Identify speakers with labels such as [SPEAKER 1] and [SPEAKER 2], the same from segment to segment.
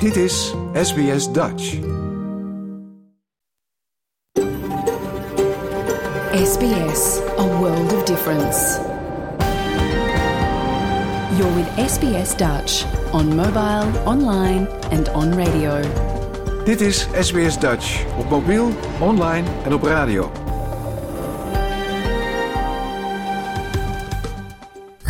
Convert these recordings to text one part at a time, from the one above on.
[SPEAKER 1] Dit is SBS Dutch.
[SPEAKER 2] SBS, a world of difference. You're with SBS Dutch on mobile, online and on radio.
[SPEAKER 1] Dit is SBS Dutch op mobiel, online en op radio.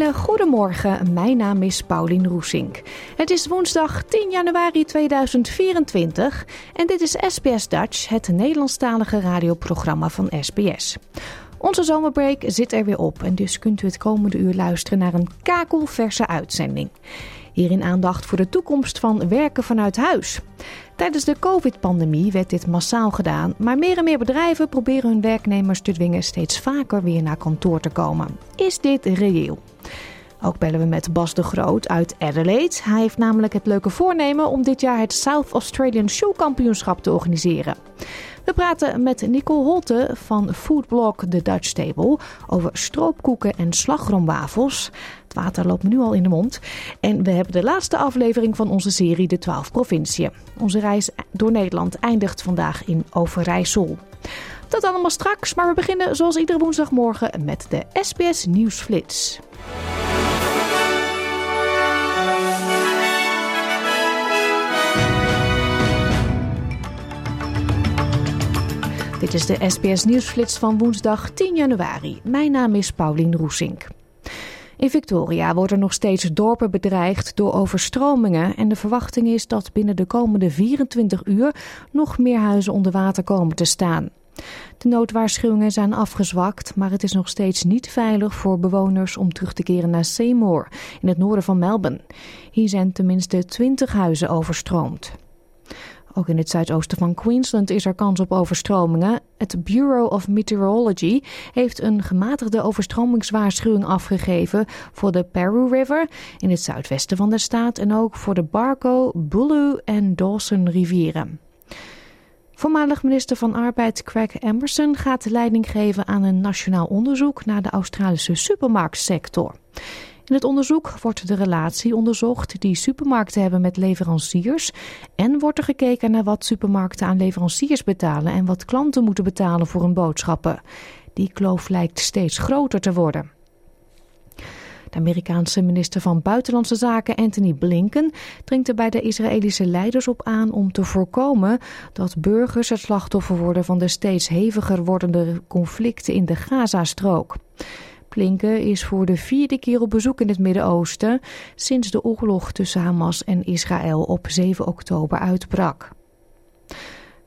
[SPEAKER 3] Hele goede morgen. Mijn naam is Paulien Roesink. Het is woensdag 10 januari 2024 en dit is SBS Dutch, het Nederlandstalige radioprogramma van SBS. Onze zomerbreak zit er weer op en dus kunt u het komende uur luisteren naar een kakelverse uitzending. Hierin aandacht voor de toekomst van werken vanuit huis. Tijdens de COVID-pandemie werd dit massaal gedaan, maar meer en meer bedrijven proberen hun werknemers te dwingen steeds vaker weer naar kantoor te komen. Is dit reëel? Ook bellen we met Bas de Groot uit Adelaide. Hij heeft namelijk het leuke voornemen om dit jaar het South Australian Show Kampioenschap te organiseren. We praten met Nicole Holte van Foodblog The Dutch Table over stroopkoeken en slagroomwafels. Het water loopt me nu al in de mond. En we hebben de laatste aflevering van onze serie De 12 Provinciën. Onze reis door Nederland eindigt vandaag in Overijssel. Dat allemaal straks, maar we beginnen zoals iedere woensdagmorgen met de SBS Nieuwsflits. Dit is de SBS Nieuwsflits van woensdag 10 januari. Mijn naam is Paulien Roesink. In Victoria worden nog steeds dorpen bedreigd door overstromingen en de verwachting is dat binnen de komende 24 uur nog meer huizen onder water komen te staan. De noodwaarschuwingen zijn afgezwakt, maar het is nog steeds niet veilig voor bewoners om terug te keren naar Seymour in het noorden van Melbourne. Hier zijn tenminste 20 huizen overstroomd. Ook in het zuidoosten van Queensland is er kans op overstromingen. Het Bureau of Meteorology heeft een gematigde overstromingswaarschuwing afgegeven voor de Paroo River in het zuidwesten van de staat en ook voor de Barco, Bulu en Dawson rivieren. Voormalig minister van Arbeid Craig Emerson gaat leiding geven aan een nationaal onderzoek naar de Australische supermarktsector. In het onderzoek wordt de relatie onderzocht die supermarkten hebben met leveranciers en wordt er gekeken naar wat supermarkten aan leveranciers betalen en wat klanten moeten betalen voor hun boodschappen. Die kloof lijkt steeds groter te worden. De Amerikaanse minister van Buitenlandse Zaken Anthony Blinken dringt er bij de Israëlische leiders op aan om te voorkomen dat burgers het slachtoffer worden van de steeds heviger wordende conflicten in de Gazastrook. Blinken is voor de vierde keer op bezoek in het Midden-Oosten sinds de oorlog tussen Hamas en Israël op 7 oktober uitbrak.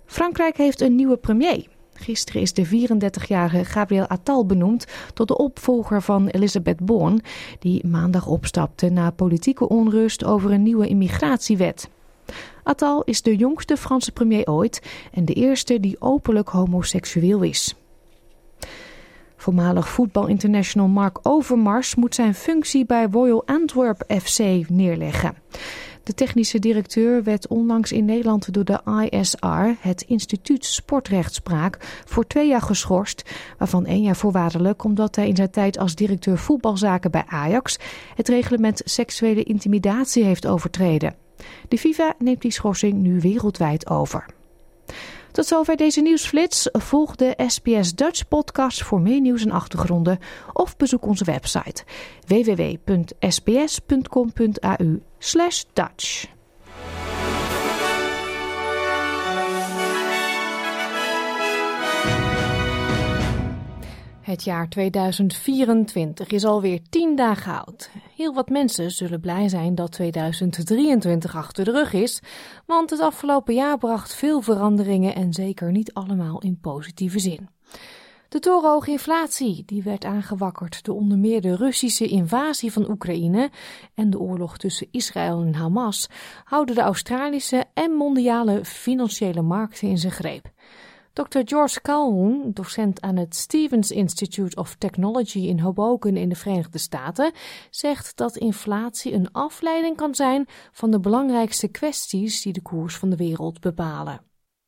[SPEAKER 3] Frankrijk heeft een nieuwe premier. Gisteren is de 34-jarige Gabriel Attal benoemd tot de opvolger van Elisabeth Borne, die maandag opstapte na politieke onrust over een nieuwe immigratiewet. Attal is de jongste Franse premier ooit en de eerste die openlijk homoseksueel is. Voormalig voetbalinternational Mark Overmars moet zijn functie bij Royal Antwerp FC neerleggen. De technische directeur werd onlangs in Nederland door de ISR, het Instituut Sportrechtspraak, voor twee jaar geschorst, waarvan één jaar voorwaardelijk omdat hij in zijn tijd als directeur voetbalzaken bij Ajax het reglement seksuele intimidatie heeft overtreden. De FIFA neemt die schorsing nu wereldwijd over. Tot zover deze nieuwsflits. Volg de SBS Dutch podcast voor meer nieuws en achtergronden of bezoek onze website www.sbs.com.au Het jaar 2024 is alweer tien dagen oud. Heel wat mensen zullen blij zijn dat 2023 achter de rug is, want het afgelopen jaar bracht veel veranderingen en zeker niet allemaal in positieve zin. De torenhoge inflatie, die werd aangewakkerd door onder meer de Russische invasie van Oekraïne en de oorlog tussen Israël en Hamas, houden de Australische en mondiale financiële markten in zijn greep. Dr. George Calhoun, docent aan het Stevens Institute of Technology in Hoboken in de Verenigde Staten, zegt dat inflatie een afleiding kan zijn van de belangrijkste kwesties die de koers van de wereld bepalen.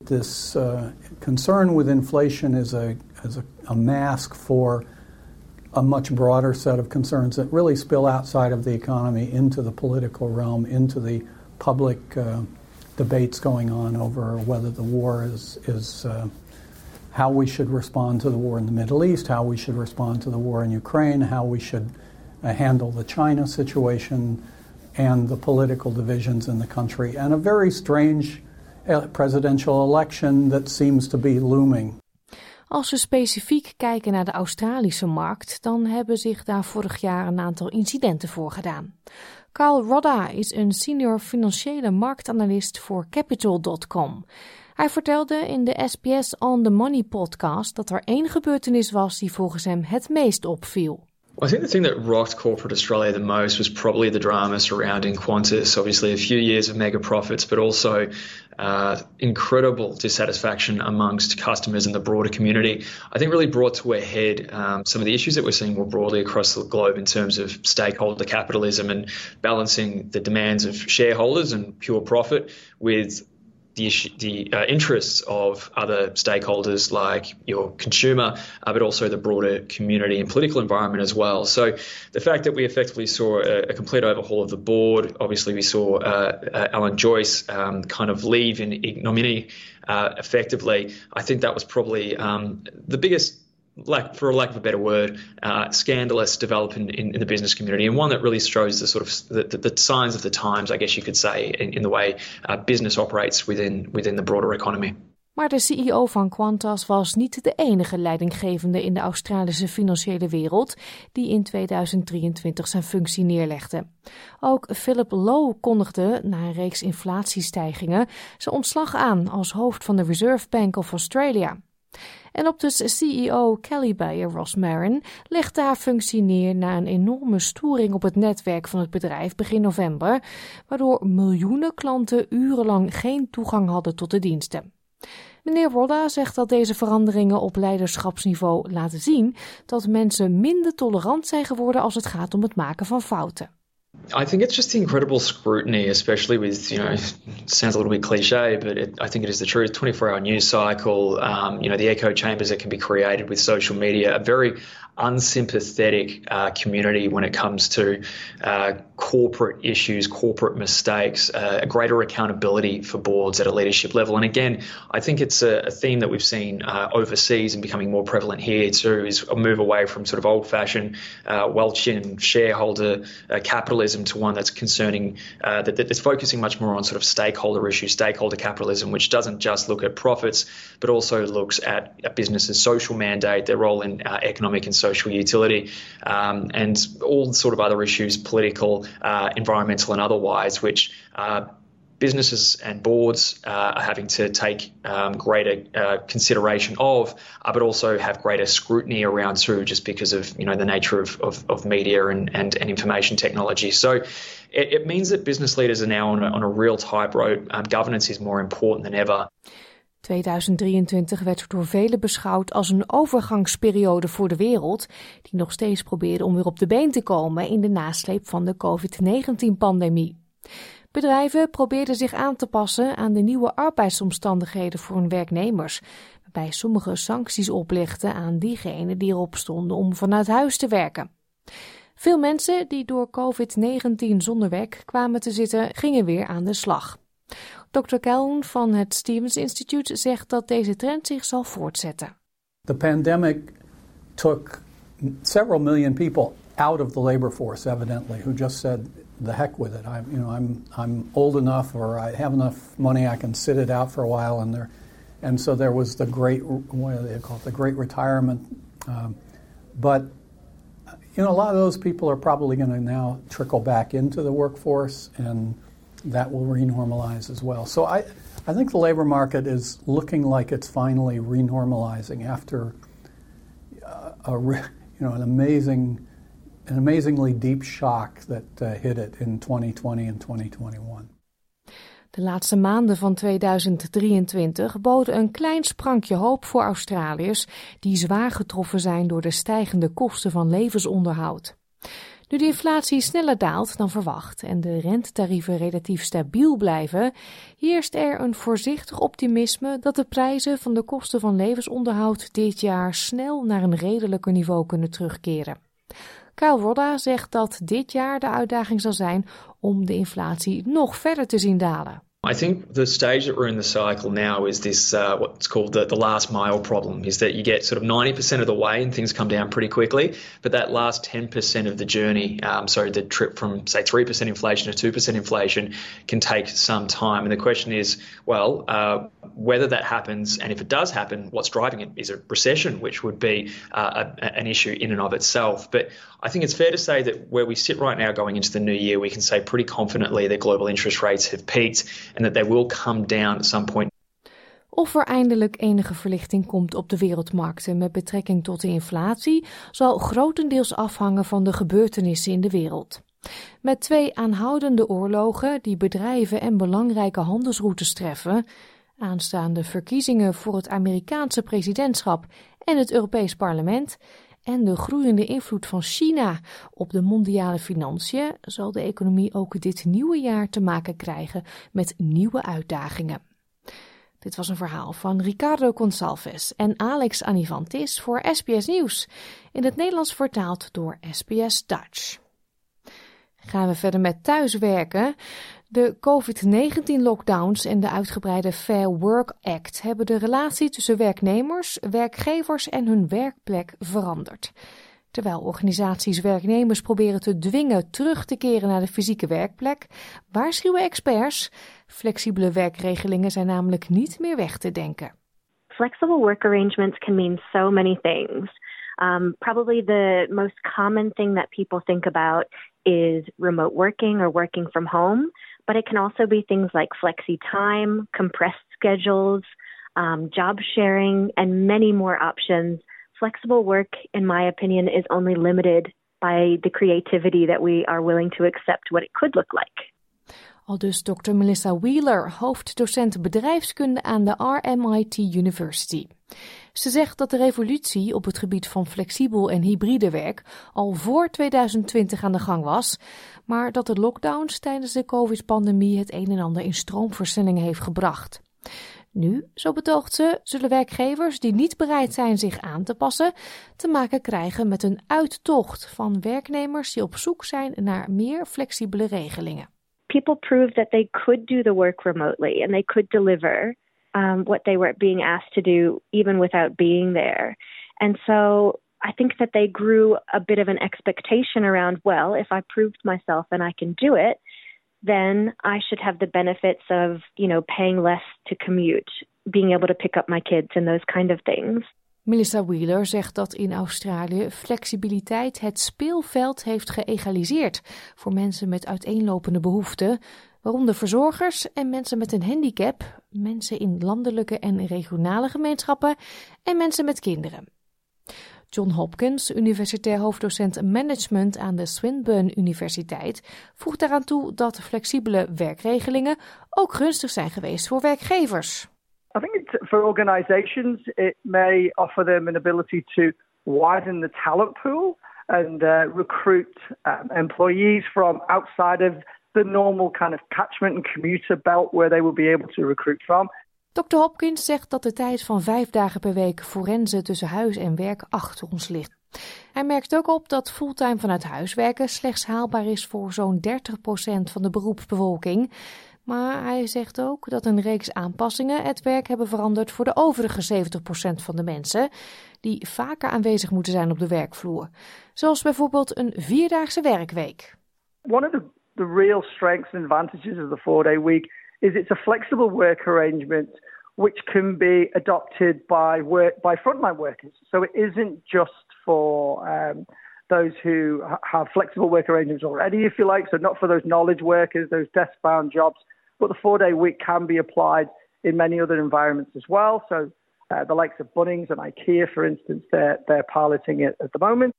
[SPEAKER 4] This uh, concern with inflation is a, is a, mask for a much broader set of concerns that really spill outside of the economy into the political realm, into the public uh, debates going on over whether the war is, is uh, how we should respond to the war in the Middle East, how we should respond to the war in Ukraine, how we should uh, handle the China situation and the political divisions in the country, and a very strange uh, presidential election that seems to be looming.
[SPEAKER 3] Als we specifiek kijken naar de Australische markt, dan hebben zich daar vorig jaar een aantal incidenten voor Carl Rodda is een senior financiële marktanalist voor Capital.com. Hij vertelde in de SBS On the Money podcast dat er één gebeurtenis was die volgens hem het meest opviel.
[SPEAKER 5] I think the thing that rocked corporate Australia the most was probably the drama surrounding Qantas. Obviously, a few years of mega profits, but also uh, incredible dissatisfaction amongst customers and the broader community. I think really brought to a head um, some of the issues that we're seeing more broadly across the globe in terms of stakeholder capitalism and balancing the demands of shareholders and pure profit with the, issue, the uh, interests of other stakeholders like your consumer, uh, but also the broader community and political environment as well. So the fact that we effectively saw a, a complete overhaul of the board, obviously we saw uh, uh Alan Joyce um, kind of leave in ignominy uh, effectively. I think that was probably um, the biggest lack, for lack of a better word, uh, scandalous development in, in, the business community, and one that really shows the sort of the, the, the signs of the times, I guess you could say, in, in the way uh, business operates within within the broader economy.
[SPEAKER 3] Maar de CEO van Qantas was niet de enige leidinggevende in de Australische financiële wereld die in 2023 zijn functie neerlegde. Ook Philip Lowe kondigde na een reeks inflatiestijgingen zijn ontslag aan als hoofd van de Reserve Bank of Australia. En op de CEO Kelly Bayer Ross Marin legde haar functie neer na een enorme storing op het netwerk van het bedrijf begin november, waardoor miljoenen klanten urenlang geen toegang hadden tot de diensten. Meneer Rodda zegt dat deze veranderingen op leiderschapsniveau laten zien dat mensen minder tolerant zijn geworden als het gaat om het maken van fouten.
[SPEAKER 5] I think it's just the incredible scrutiny, especially with, you know, sounds a little bit cliche, but it, I think it is the truth. 24 hour news cycle, um, you know, the echo chambers that can be created with social media, a very unsympathetic uh, community when it comes to uh, corporate issues, corporate mistakes, uh, a greater accountability for boards at a leadership level. And again, I think it's a, a theme that we've seen uh, overseas and becoming more prevalent here too, is a move away from sort of old fashioned uh, Welchian shareholder uh, capitalism to one that's concerning, that, that's focusing much more on sort of stakeholder issues, stakeholder capitalism, which doesn't just look at profits, but also looks at a business's social mandate, their role in economic and social utility, um, and all sort of other issues, political, uh, environmental, and otherwise, which uh, businesses and boards uh, are having to take um, greater uh, consideration of, uh, but also have greater scrutiny around too, just because of you know the nature of, of, of media and, and, and, information technology. So it, it, means that business leaders are now on a, on a real tightrope. Um, governance is more important than ever.
[SPEAKER 3] 2023 werd door velen beschouwd als een overgangsperiode voor de wereld, die nog steeds probeerde om weer op de been te komen in de nasleep van de COVID-19-pandemie. Bedrijven probeerden zich aan te passen aan de nieuwe arbeidsomstandigheden voor hun werknemers, waarbij sommige sancties oplegden aan diegenen die erop stonden om vanuit huis te werken. Veel mensen die door COVID-19 zonder werk kwamen te zitten, gingen weer aan de slag. Dr. Calhoun van het Stevens Institute zegt dat deze trend zich zal voortzetten.
[SPEAKER 4] The pandemic took several million people out of the labor force, evidently, who just said, "The heck with it. I'm, you know, I'm, I'm old enough, or I have enough money, I can sit it out for a while." And there, and so there was the great, what do they call it, the great retirement. Um, but you know, a lot of those people are probably going to now trickle back into the workforce and that will renormalize as well. So I, I think the labor market is looking like it's finally renormalizing after uh, a, you know, an amazing, an amazingly deep shock that uh, hit it in 2020 and 2021.
[SPEAKER 3] De laatste maanden van 2023 boden een klein sprankje hoop voor Australiërs die zwaar getroffen zijn door de stijgende kosten van levensonderhoud. Nu de inflatie sneller daalt dan verwacht en de rentetarieven relatief stabiel blijven, heerst er een voorzichtig optimisme dat de prijzen van de kosten van levensonderhoud dit jaar snel naar een redelijker niveau kunnen terugkeren. Kyle Rodda zegt dat dit jaar de uitdaging zal zijn om de inflatie nog verder te zien dalen.
[SPEAKER 5] I think the stage that we're in the cycle now is this uh, what's called the, the last mile problem is that you get sort of 90% of the way and things come down pretty quickly. But that last 10% of the journey, um, so the trip from, say, 3% inflation to 2% inflation can take some time. And the question is, well, uh, whether that happens and if it does happen, what's driving it? Is it recession, which would be uh, a, an issue in and of itself? But I think it's fair to say that where we sit right now going into the new year, we can say pretty confidently that global interest rates have peaked and that they will come down at some point.
[SPEAKER 3] Of er eindelijk enige verlichting komt op de wereldmarkten met betrekking tot de inflatie, zal grotendeels afhangen van de gebeurtenissen in de wereld. Met twee aanhoudende oorlogen die bedrijven en belangrijke handelsroutes treffen, aanstaande verkiezingen voor het Amerikaanse presidentschap en het Europees Parlement en de groeiende invloed van China op de mondiale financiën zal de economie ook dit nieuwe jaar te maken krijgen met nieuwe uitdagingen. Dit was een verhaal van Ricardo Gonçalves en Alex Anivantis voor SBS Nieuws, in het Nederlands vertaald door SBS Dutch. Gaan we verder met thuiswerken. De COVID-19-lockdowns en de uitgebreide Fair Work Act hebben de relatie tussen werknemers, werkgevers en hun werkplek veranderd. Terwijl organisaties werknemers proberen te dwingen terug te keren naar de fysieke werkplek, waarschuwen experts: flexibele werkregelingen zijn namelijk niet meer weg te denken.
[SPEAKER 6] Flexible work arrangements can mean so many things. Um, probably the most common thing that people think about is remote working or working from home. But it can also be things like flexi time, compressed schedules, um, job sharing, and many more options. Flexible work, in my opinion, is only limited by the creativity that we are willing to accept what it could look like.
[SPEAKER 3] Al dus Dr. Melissa Wheeler, hoofddocent bedrijfskunde aan de RMIT University. Ze zegt dat de revolutie op het gebied van flexibel en hybride werk al voor 2020 aan de gang was, maar dat de lockdowns tijdens de COVID-pandemie het een en ander in stroomversnelling heeft gebracht. Nu, zo betoogt ze, zullen werkgevers die niet bereid zijn zich aan te passen, te maken krijgen met een uittocht van werknemers die op zoek zijn naar meer flexibele regelingen.
[SPEAKER 6] People proved that they could do the work remotely and they could deliver um, what they were being asked to do even without being there. And so I think that they grew a bit of an expectation around, well, if I proved myself and I can do it, then I should have the benefits of, you know, paying less to commute, being able to pick up my kids and those kind of things.
[SPEAKER 3] Melissa Wheeler zegt dat in Australië flexibiliteit het speelveld heeft geëgaliseerd voor mensen met uiteenlopende behoeften, waaronder verzorgers en mensen met een handicap, mensen in landelijke en regionale gemeenschappen en mensen met kinderen. John Hopkins, universitair hoofddocent management aan de Swinburne Universiteit, voegt daaraan toe dat flexibele werkregelingen ook gunstig zijn geweest voor werkgevers.
[SPEAKER 7] I think it's, for organizations, it may offer them an ability to widen the talent pool and uh, recruit um, employees from outside of the normal kind of catchment and commuter belt where they will be able to recruit from.
[SPEAKER 3] Dr. Hopkins zegt dat de tijd van vijf dagen per week forensen tussen huis en werk achter ons ligt. Hij merkt ook op dat fulltime vanuit huis werken slechts haalbaar is voor zo'n 30% van de beroepsbevolking. Maar hij zegt ook dat een reeks aanpassingen het werk hebben veranderd voor de overige 70% van de mensen, die vaker aanwezig moeten zijn op de werkvloer. Zoals bijvoorbeeld een vierdaagse werkweek.
[SPEAKER 7] One of the, the real strengths and advantages of the four-day week is it's a flexible work arrangement which can be adopted by work by frontline workers. So it isn't just for um, those who have flexible work arrangements already, if you like. So not for those knowledge workers, those desk-bound jobs. But the four-day week can be applied in many other environments as well. So uh, the likes of Bunnings and IKEA, for instance, they're, they're piloting it at the moment.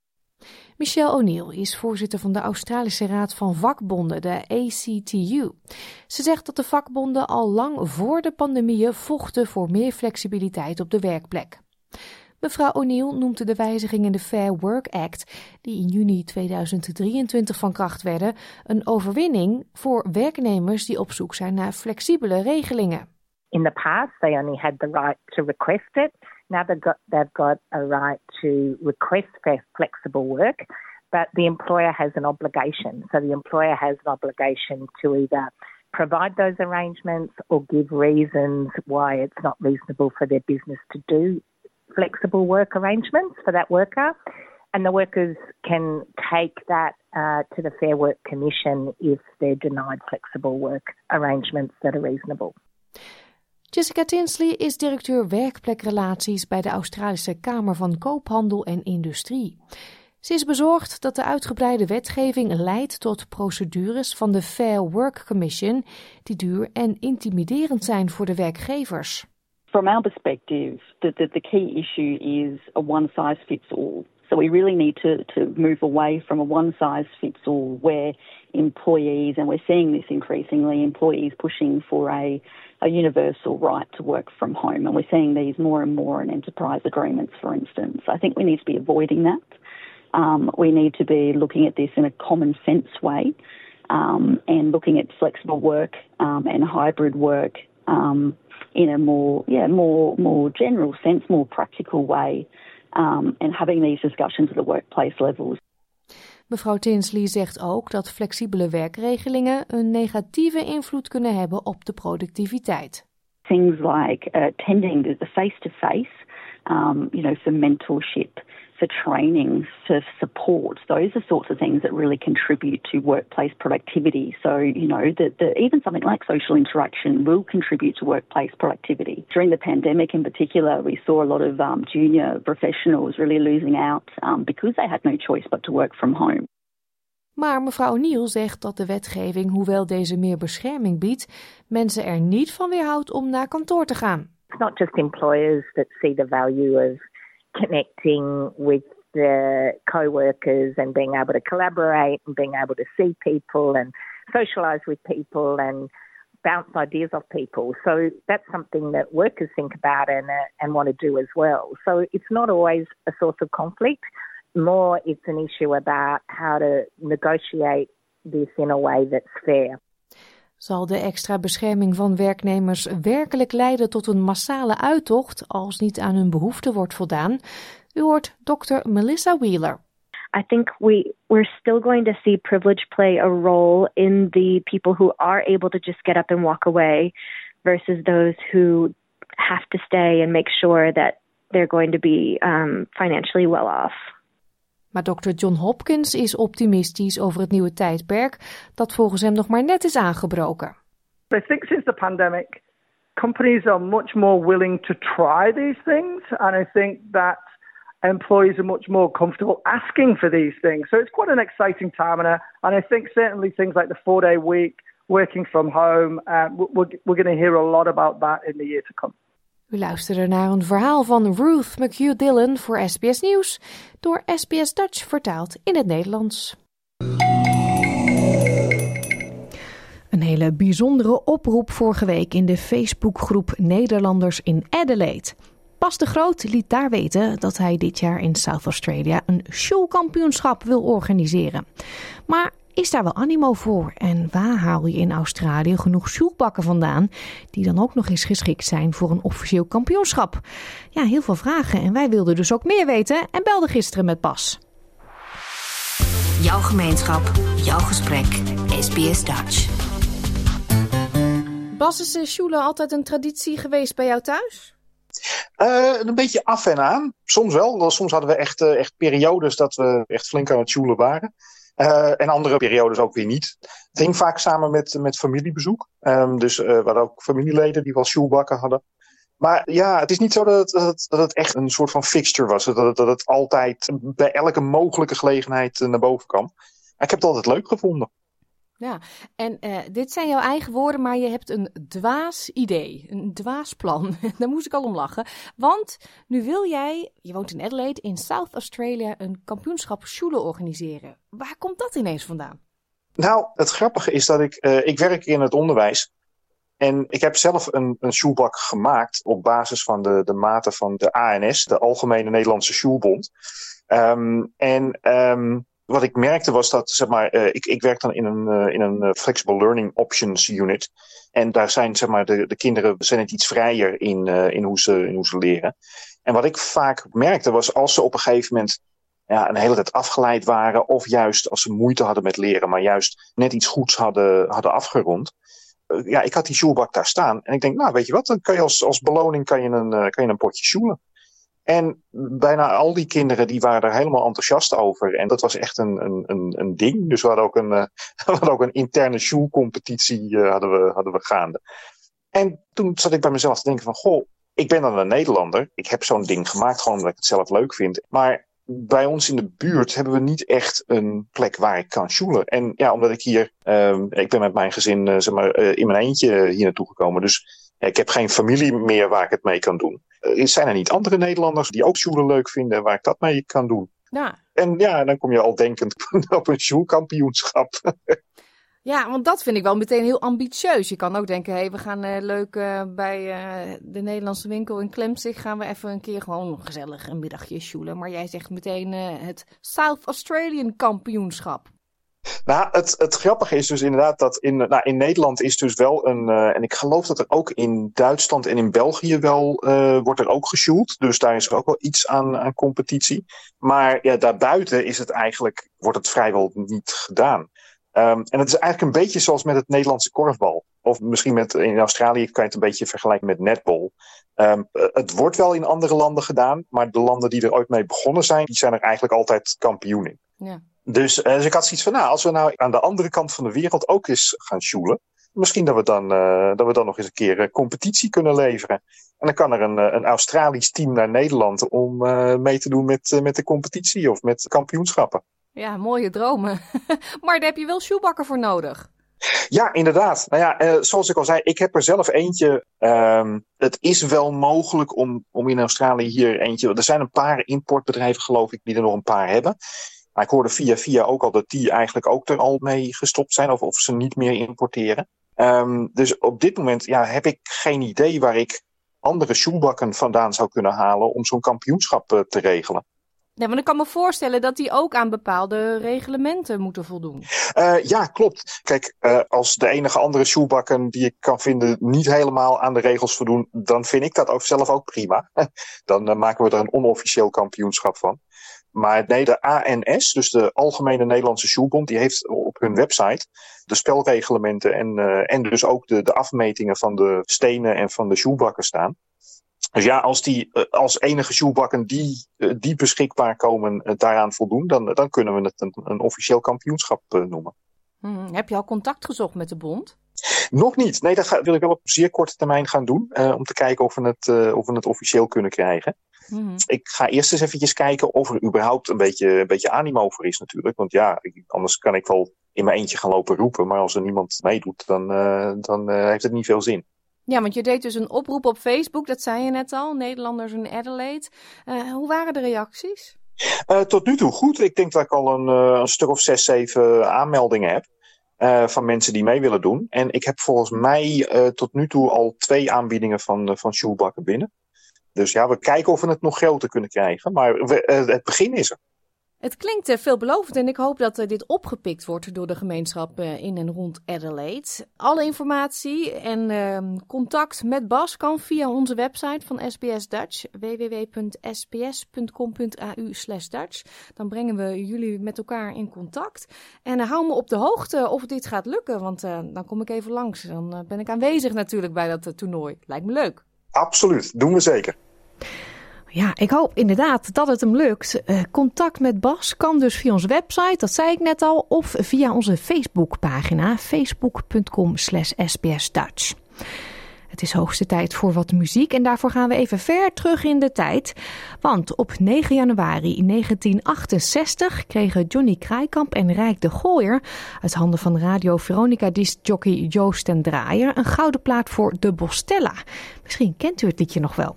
[SPEAKER 3] Michelle O'Neill is voorzitter van de Australische Raad van Vakbonden, de ACTU. Ze zegt dat de vakbonden al lang voor de pandemie vochten voor meer flexibiliteit op de werkplek. Mevrouw O'Neill noemt de wijziging in de Fair Work Act, die in juni 2023 van kracht werden, een overwinning voor werknemers die op zoek zijn naar flexibele regelingen.
[SPEAKER 8] In the past, they only had the right to request it. Now they've got, they've got a right to request flexible work, but the employer has an obligation. So the employer has an obligation to either provide those arrangements or give reasons why it's not reasonable for their business to do flexible work arrangements for that worker. And the workers can take that uh, to the Fair Work Commission if they're denied flexible work arrangements that are reasonable.
[SPEAKER 3] Jessica Tinsley is directeur werkplekrelaties bij de Australische Kamer van Koophandel en Industrie. Ze is bezorgd dat de uitgebreide wetgeving leidt tot procedures van de Fair Work Commission die duur en intimiderend zijn voor de werkgevers.
[SPEAKER 9] From our perspective, the, the, the key issue is a one size fits all. So we really need to, to move away from a one size fits all where employees, and we're seeing this increasingly, employees pushing for a, a universal right to work from home. And we're seeing these more and more in enterprise agreements, for instance. I think we need to be avoiding that. Um, we need to be looking at this in a common sense way um, and looking at flexible work um, and hybrid work um, in a more, yeah, more, more general sense, more practical way, um, and having these discussions at the workplace levels.
[SPEAKER 3] Mevrouw Tinsley zegt ook dat flexibele werkregelingen een negatieve invloed kunnen hebben op de productiviteit.
[SPEAKER 9] Things like attending the face-to-face, um, you know, for mentorship, for training, for support. Those are sorts of things that really contribute to workplace productivity. So, you know, the, the, even something like social interaction will contribute to workplace productivity. During the pandemic, in particular, we saw a lot of um, junior professionals really losing out um, because they had no choice but to work from home.
[SPEAKER 3] Maar mevrouw O'Neill zegt dat de wetgeving, hoewel deze meer bescherming biedt, mensen er niet van weerhoudt om naar kantoor te gaan.
[SPEAKER 8] It's not just employers that see the value of connecting with the co-workers and being able to collaborate and being able to see people and socialize with people and bounce ideas off people. So that's something that workers think about and uh, and want to do as well. So it's not always a source of conflict. More, it's an issue about how to negotiate this in a way that's fair.
[SPEAKER 3] Zal de extra bescherming van werknemers werkelijk leiden tot een massale uittocht als niet aan hun behoeften wordt voldaan? U hoort dokter Melissa Wheeler.
[SPEAKER 6] I think we we're still going to see privilege play a role in the people who are able to just get up and walk away versus those who have to stay and make sure that they're going to be um, financially well off.
[SPEAKER 3] Maar Dr. John Hopkins is optimistisch over het nieuwe tijdperk dat volgens hem nog maar net is aangebroken.
[SPEAKER 7] I think since the pandemic, companies are much more willing to try these things, and I think that employees are much more comfortable asking for these things. So it's quite an exciting time, and I, and I think certainly things like the four-day week, working from home, uh, we're, we're going to hear a lot about that in the year to come.
[SPEAKER 3] U luisterde naar een verhaal van Ruth McHugh Dillon voor SBS Nieuws, door SBS Dutch vertaald in het Nederlands. Een hele bijzondere oproep vorige week in de Facebookgroep Nederlanders in Adelaide. Bas de Groot liet daar weten dat hij dit jaar in South Australia een showkampioenschap wil organiseren. Maar is daar wel animo voor? En waar haal je in Australië genoeg sjoelbakken vandaan die dan ook nog eens geschikt zijn voor een officieel kampioenschap? Ja, heel veel vragen en wij wilden dus ook meer weten en belden gisteren met Bas.
[SPEAKER 2] Jouw gemeenschap, jouw gesprek, SBS Dutch.
[SPEAKER 3] Bas, is de sjoelen altijd een traditie geweest bij jou thuis?
[SPEAKER 10] Uh, een beetje af en aan. Soms wel. Soms hadden we echt, uh, echt periodes dat we echt flink aan het sjoelen waren. Uh, en andere periodes ook weer niet. Het ging vaak samen met, met familiebezoek. Um, dus uh, we hadden ook familieleden die wel sjoelbakken hadden. Maar ja, het is niet zo dat het, dat het, dat echt een soort van fixture was. Dat het, dat het altijd bij elke mogelijke gelegenheid naar boven kwam. Ik heb het altijd leuk gevonden.
[SPEAKER 3] Ja, en uh, dit zijn jouw eigen woorden, maar je hebt een dwaas idee, een dwaas plan. Daar moest ik al om lachen. Want nu wil jij, je woont in Adelaide, in South Australia, een kampioenschap Schule organiseren. Waar komt dat ineens vandaan?
[SPEAKER 10] Nou, het grappige is dat ik, uh, ik werk in het onderwijs. En ik heb zelf een, een gemaakt op basis van de, de maten van de ANS, de Algemene Nederlandse Shoebond. Um, en um, wat ik merkte was dat, zeg maar, uh, ik, ik werk dan in een, uh, in een Flexible Learning Options Unit. En daar zijn, zeg maar, de, de kinderen zijn het iets vrijer in, in, hoe ze, in hoe ze leren. En wat ik vaak merkte was als ze op een gegeven moment ja, een hele tijd afgeleid waren, of juist als ze moeite hadden met leren, maar juist net iets goeds hadden, hadden afgerond. ja, ik had die shoelbak daar staan. En ik denk, nou, weet je wat, dan kan je als, als beloning kan je een, kan je een potje shoelen. En bijna al die kinderen die waren er helemaal enthousiast over. En dat was echt een, een, een, een ding. Dus we hadden ook een, uh, ook een interne shoe-competitie uh, hadden we, hadden we gaande. En toen zat ik bij mezelf te denken van, goh, ik ben dan een Nederlander. Ik heb zo'n ding gemaakt gewoon omdat ik het zelf leuk vind. Maar bij ons in de buurt hebben we niet echt een plek waar ik kan shoelen. En ja, omdat ik hier, uh, ik ben met mijn gezin uh, zeg maar, in mijn eentje hier naartoe gekomen. Dus ik heb geen familie meer waar ik het mee kan doen. Uh, zijn er niet andere Nederlanders die ook shoelen leuk vinden waar ik dat mee kan doen?
[SPEAKER 3] Ja.
[SPEAKER 10] En ja, dan kom je al denkend op een shoelkampioenschap.
[SPEAKER 3] Ja, want dat vind ik wel meteen heel ambitieus. Je kan ook denken, hé, hey, we gaan uh, leuk uh, bij uh, de Nederlandse winkel in Klemzig... gaan we even een keer gewoon gezellig een middagje shoelen. Maar jij zegt meteen het South Australian kampioenschap.
[SPEAKER 10] Nou, het, het grappige is dus inderdaad dat in, nou, in Nederland is dus wel een, uh, en ik geloof dat er ook in Duitsland en in België wel uh, wordt er ook gesjoeld. Dus daar is er ook wel iets aan, competitie. Maar ja, daarbuiten is het eigenlijk, wordt het vrijwel niet gedaan. Um, en het is eigenlijk een beetje zoals met het Nederlandse korfbal. Of misschien met, in Australië kan je het een beetje vergelijken met netball. Um, het wordt wel in andere landen gedaan, maar de landen die er ooit mee begonnen zijn, die zijn er eigenlijk altijd kampioen in.
[SPEAKER 3] Ja.
[SPEAKER 10] Dus, uh, dus ik had zoiets van, nou, als we nou aan de andere kant van de wereld ook eens gaan sjoelen, misschien dat we dan, uh, dat we dan nog eens een keer uh, competitie kunnen leveren. En dan kan er een, een Australisch team naar Nederland om mee te doen met, met de competitie of met kampioenschappen.
[SPEAKER 3] Ja, mooie dromen. maar daar heb je wel shoebakken voor nodig.
[SPEAKER 10] Ja, inderdaad. Nou ja, zoals ik al zei, ik heb er zelf eentje. Um, het is wel mogelijk om, om in Australië hier eentje. Er zijn een paar importbedrijven, geloof ik, die er nog een paar hebben. Maar ik hoorde via via ook al dat die eigenlijk ook er al mee gestopt zijn, of, of ze niet meer importeren. Um, dus op dit moment ja, heb ik geen idee waar ik andere shoebakken vandaan zou kunnen halen om zo'n kampioenschap uh, te regelen.
[SPEAKER 3] Nee, want ik kan me voorstellen dat die ook aan bepaalde reglementen moeten voldoen.
[SPEAKER 10] Uh, ja, klopt. Kijk, uh, als de enige andere shoebakken die ik kan vinden niet helemaal aan de regels voldoen, dan vind ik dat ook zelf ook prima. dan uh, maken we er een onofficieel kampioenschap van. Maar nee, de ANS, dus de Algemene Nederlandse Shoebond, die heeft op hun website de spelreglementen en, en dus ook de, de afmetingen van de stenen en van de shoebakken staan. Dus ja, als die als enige shoebakken die, die beschikbaar komen daaraan voldoen, dan, dan kunnen we het een, een officieel kampioenschap noemen.
[SPEAKER 3] Hmm, heb je al contact gezocht met de bond?
[SPEAKER 10] Nog niet. Nee, dat ga, wil ik wel op zeer korte termijn gaan doen. Uh, om te kijken of we, het, uh, of we het officieel kunnen krijgen. Mm. Ik ga eerst eens eventjes kijken of er überhaupt een beetje, een beetje animo voor is natuurlijk. Want ja, ik, anders kan ik wel in mijn eentje gaan lopen roepen. Maar als er niemand meedoet, dan, uh, dan heeft het niet veel zin.
[SPEAKER 3] Ja, want je deed dus een oproep op Facebook, dat zei je net al, Nederlanders in Adelaide. Uh, hoe waren de reacties?
[SPEAKER 10] Uh, tot nu toe goed. Ik denk dat ik al een, uh, een stuk of zes, zeven aanmeldingen heb. van mensen die mee willen doen. En ik heb volgens mij tot nu toe al twee aanbiedingen van, van Shoelbakken binnen. Dus ja, we kijken of we het nog groter kunnen krijgen. Maar we, het begin is er.
[SPEAKER 3] Het klinkt uh, veelbelovend en ik hoop dat uh, dit opgepikt wordt door de gemeenschap in en rond Adelaide. Alle informatie en ehm, contact met Bas kan via onze website van SBS Dutch, www.sbs.com.au Dutch. Dan brengen we jullie met elkaar in contact. En hou me op de hoogte of dit gaat lukken, want dan kom ik even langs. Dan ben ik aanwezig natuurlijk bij dat toernooi. Lijkt me leuk.
[SPEAKER 10] Absoluut, doen we zeker.
[SPEAKER 3] Ja, ik hoop inderdaad dat het hem lukt. Uh, contact met Bas kan dus via onze website, dat zei ik net al, of via onze Facebookpagina facebook.com slash sbsdutch.
[SPEAKER 11] Het is hoogste tijd voor wat muziek en daarvoor gaan we even ver terug in de tijd. Want op 9 januari 1968 kregen Johnny Kraaikamp en Rijk de Gooier uit handen van Radio Veronica discjockey Joost en Draaier een gouden plaat voor De Bostella. Misschien kent u het liedje nog wel.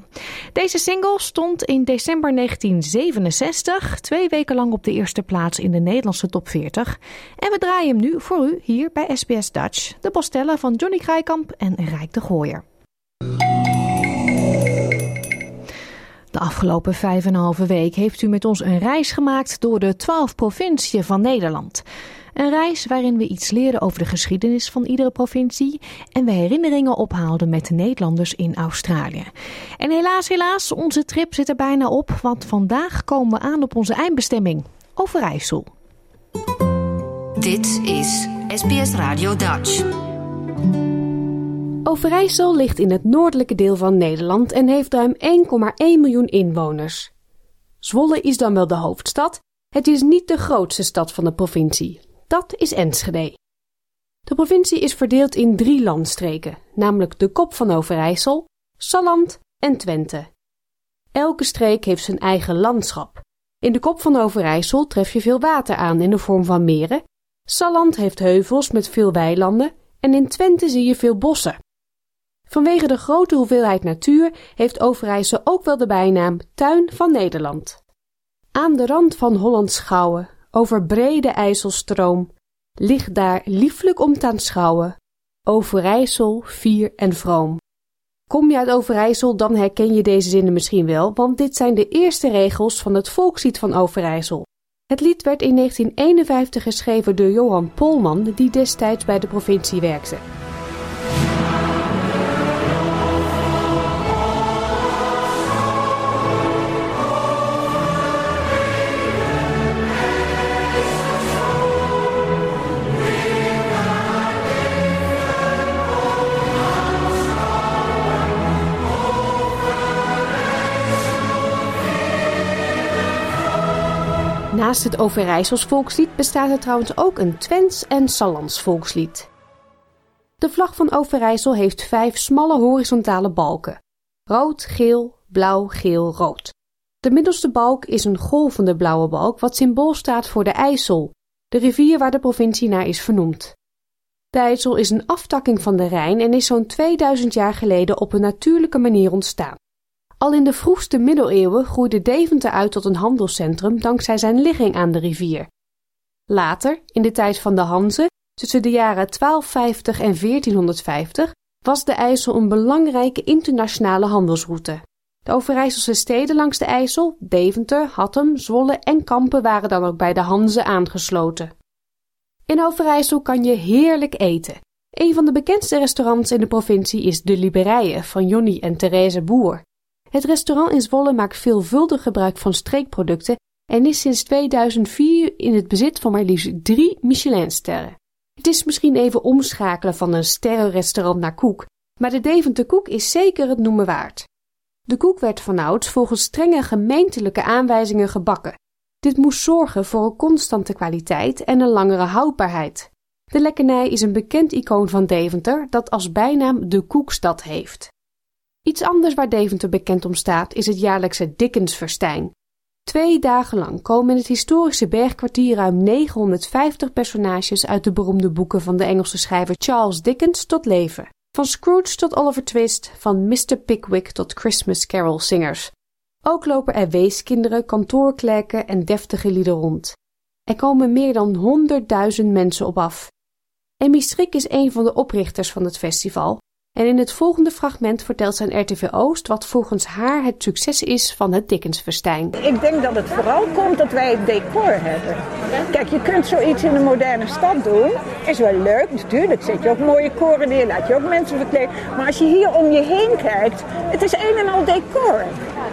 [SPEAKER 11] Deze single stond in december 1967 twee weken lang op de eerste plaats in de Nederlandse top 40. En we draaien hem nu voor u hier bij SBS Dutch. De Bostella van Johnny Kraaikamp en Rijk de Gooier. De afgelopen vijf en een halve week heeft u met ons een reis gemaakt door de twaalf provinciën van Nederland. Een reis waarin we iets leren over de geschiedenis van iedere provincie en we herinneringen ophaalden met de Nederlanders in Australië. En helaas, helaas, onze trip zit er bijna op, want vandaag komen we aan op onze eindbestemming, Overijssel.
[SPEAKER 12] Dit is SBS Radio Dutch.
[SPEAKER 11] Overijssel ligt in het noordelijke deel van Nederland en heeft ruim 1,1 miljoen inwoners. Zwolle is dan wel de hoofdstad. Het is niet de grootste stad van de provincie. Dat is Enschede. De provincie is verdeeld in drie landstreken, namelijk de Kop van Overijssel, Salland en Twente. Elke streek heeft zijn eigen landschap. In de Kop van Overijssel tref je veel water aan in de vorm van meren. Salland heeft heuvels met veel weilanden en in Twente zie je veel bossen. Vanwege de grote hoeveelheid natuur heeft Overijssel ook wel de bijnaam Tuin van Nederland. Aan de rand van Hollands Schouwen, over brede IJsselstroom, ligt daar lieflijk om te aanschouwen, Overijssel, fier en vroom. Kom je uit Overijssel, dan herken je deze zinnen misschien wel, want dit zijn de eerste regels van het volkslied van Overijssel. Het lied werd in 1951 geschreven door Johan Polman, die destijds bij de provincie werkte. Naast het Overijssels volkslied bestaat er trouwens ook een Twents en Sallands volkslied. De vlag van Overijssel heeft vijf smalle horizontale balken: rood, geel, blauw, geel, rood. De middelste balk is een golvende blauwe balk, wat symbool staat voor de IJssel, de rivier waar de provincie naar is vernoemd. De IJssel is een aftakking van de Rijn en is zo'n 2000 jaar geleden op een natuurlijke manier ontstaan. Al in de vroegste middeleeuwen groeide Deventer uit tot een handelscentrum dankzij zijn ligging aan de rivier. Later, in de tijd van de Hanze, tussen de jaren 1250 en 1450, was de IJssel een belangrijke internationale handelsroute. De Overijsselse steden langs de IJssel, Deventer, Hattem, Zwolle en Kampen waren dan ook bij de Hanze aangesloten. In Overijssel kan je heerlijk eten. Een van de bekendste restaurants in de provincie is De Liberijen van Jonny en Therese Boer. Het restaurant in Zwolle maakt veelvuldig gebruik van streekproducten en is sinds 2004 in het bezit van maar liefst drie Michelinsterren. Het is misschien even omschakelen van een sterrenrestaurant naar koek, maar de Deventer koek is zeker het noemen waard. De koek werd vanouds volgens strenge gemeentelijke aanwijzingen gebakken. Dit moest zorgen voor een constante kwaliteit en een langere houdbaarheid. De lekkernij is een bekend icoon van Deventer dat als bijnaam de koekstad heeft. Iets anders waar Deventer bekend om staat is het jaarlijkse Dickensverstijn. Twee dagen lang komen in het historische bergkwartier ruim 950 personages uit de beroemde boeken van de Engelse schrijver Charles Dickens tot leven. Van Scrooge tot Oliver Twist, van Mr. Pickwick tot Christmas Carol zingers. Ook lopen er weeskinderen, kantoorklerken en deftige lieden rond. Er komen meer dan 100.000 mensen op af. Emmy Strik is een van de oprichters van het festival en in het volgende fragment vertelt zijn RTV Oost wat volgens haar het succes is van het Dickensfestijn.
[SPEAKER 13] Ik denk dat het vooral komt dat wij het decor hebben. Kijk, je kunt zoiets in een moderne stad doen. Is wel leuk, natuurlijk zet je ook mooie koren neer, laat je ook mensen verkleden. Maar als je hier om je heen kijkt, het is een en al decor.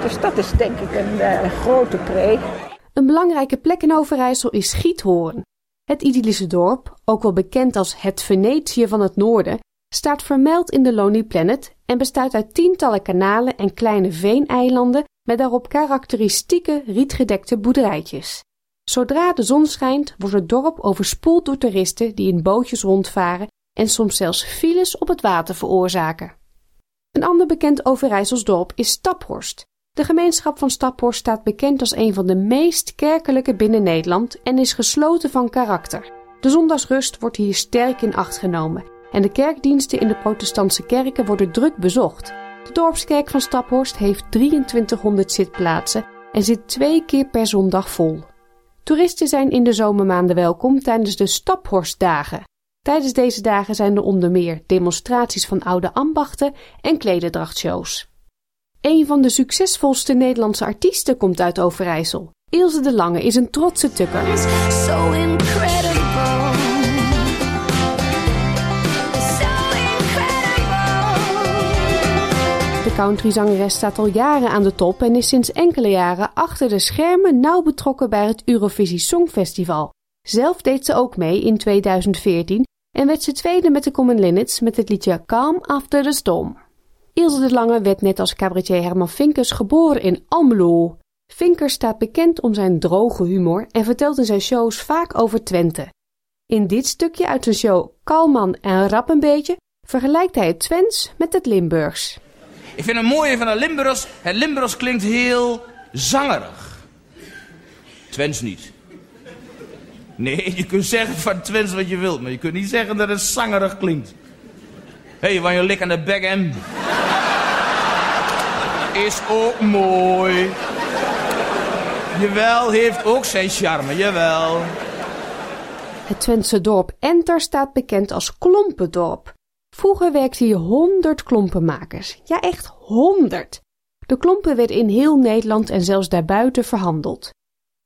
[SPEAKER 13] Dus dat is denk ik een uh, grote pre.
[SPEAKER 11] Een belangrijke plek in Overijssel is Giethoorn. Het idyllische dorp, ook wel bekend als het Venetië van het Noorden, staat vermeld in de Lonely Planet en bestaat uit tientallen kanalen en kleine veeneilanden met daarop karakteristieke rietgedekte boerderijtjes. Zodra de zon schijnt, wordt het dorp overspoeld door toeristen die in bootjes rondvaren en soms zelfs files op het water veroorzaken. Een ander bekend Overijssels dorp is Staphorst. De gemeenschap van Staphorst staat bekend als een van de meest kerkelijke binnen Nederland en is gesloten van karakter. De zondagsrust wordt hier sterk in acht genomen en de kerkdiensten in de protestantse kerken worden druk bezocht. De dorpskerk van Staphorst heeft 2300 zitplaatsen en zit twee keer per zondag vol. Toeristen zijn in de zomermaanden welkom tijdens de Staphorstdagen. Tijdens deze dagen zijn er onder meer demonstraties van oude ambachten en klederdrachtshows. Een van de succesvolste Nederlandse artiesten komt uit Overijssel. Ilse de Lange is een trotse tukker. Countryzangeres staat al jaren aan de top en is sinds enkele jaren achter de schermen nauw betrokken bij het Eurovisie Songfestival. Zelf deed ze ook mee in 2014 en werd ze tweede met de Common Linnets met het liedje Calm After the Storm. Ilse de Lange werd net als cabaretier Herman Vinkers geboren in Almelo. Vinkers staat bekend om zijn droge humor en vertelt in zijn shows vaak over Twente. In dit stukje uit zijn show Kalman en Rap een beetje vergelijkt hij het Twents met het Limburgs.
[SPEAKER 14] Ik vind het mooie van het Limburgs, het Limburgs klinkt heel zangerig. Twents niet. Nee, je kunt zeggen van Twents wat je wilt, maar je kunt niet zeggen dat het zangerig klinkt. Hé, hey, wanneer je lik aan de bek hem. Is ook mooi. Jawel, heeft ook zijn charme, jawel.
[SPEAKER 11] Het Twentse dorp Enter staat bekend als Klompendorp. Vroeger werkten hier honderd klompenmakers. Ja, echt honderd. De klompen werden in heel Nederland en zelfs daarbuiten verhandeld.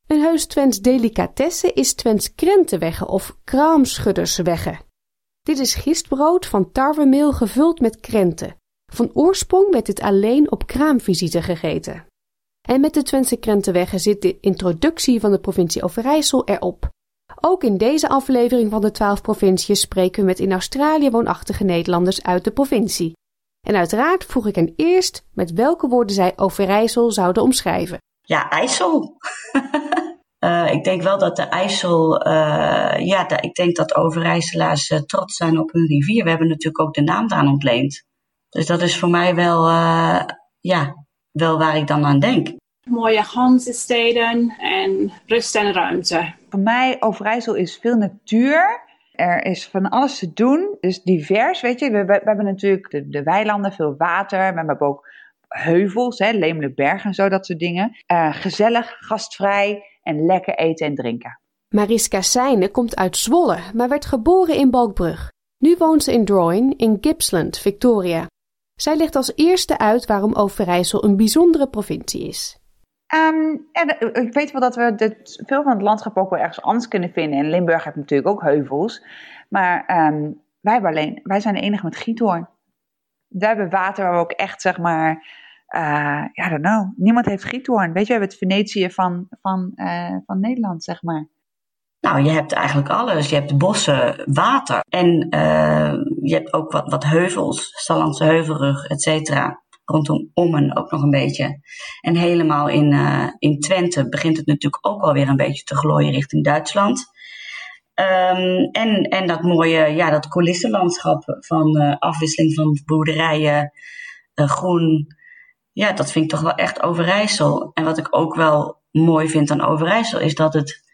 [SPEAKER 11] Een heus Twents delicatesse is Twents krentenwegge of kraamschudderswegge. Dit is gistbrood van tarwemeel gevuld met krenten. Van oorsprong werd dit alleen op kraamvisite gegeten. En met de Twentse krentenwegge zit de introductie van de provincie Overijssel erop. Ook in deze aflevering van de twaalf provinciën spreken we met in Australië woonachtige Nederlanders uit de provincie. En uiteraard vroeg ik hen eerst met welke woorden zij Overijssel zouden omschrijven.
[SPEAKER 15] Ja, IJssel. uh, ik denk wel dat de IJssel, uh, ja, ik denk dat Overijsselaars uh, trots zijn op hun rivier. We hebben natuurlijk ook de naam daar ontleend. Dus dat is voor mij wel, ja, wel waar ik dan aan denk
[SPEAKER 16] mooie Hansesteden en rust en ruimte.
[SPEAKER 17] Voor mij Overijssel is veel natuur. Er is van alles te doen, dus divers, weet je. We, we, hebben natuurlijk de, de, weilanden, veel water, maar we hebben ook heuvels, hè, Lemelenberg en zo, dat soort dingen. Uh, gezellig, gastvrij en lekker eten en drinken.
[SPEAKER 11] Mariska Seijne komt uit Zwolle, maar werd geboren in Balkbrug. Nu woont ze in Drouin in Gippsland, Victoria. Zij legt als eerste uit waarom Overijssel een bijzondere provincie is.
[SPEAKER 17] Um, en eh, ik weet wel dat we dit, veel van het landschap ook wel ergens anders kunnen vinden. En Limburg heeft natuurlijk ook heuvels. Maar um, wij, alleen, wij zijn de enige met giethoorn. Daar hebben we water waar we ook echt, zeg maar... Ja, don't know. Niemand heeft giethoorn. Weet je, we hebben het Venetië van, van, van Nederland, zeg maar.
[SPEAKER 15] Nou, je hebt eigenlijk alles. Je hebt bossen, water en je hebt ook wat, wat heuvels, Stallandse heuvelrug, et cetera rondom Ommen ook nog een beetje. En helemaal in, uh, in Twente begint het natuurlijk ook alweer een beetje te glooien richting Duitsland. Um, en, en dat mooie, ja, dat coulissenlandschap van uh, afwisseling van boerderijen, uh, groen. Ja, dat vind ik toch wel echt Overijssel. En wat ik ook wel mooi vind aan Overijssel is dat het.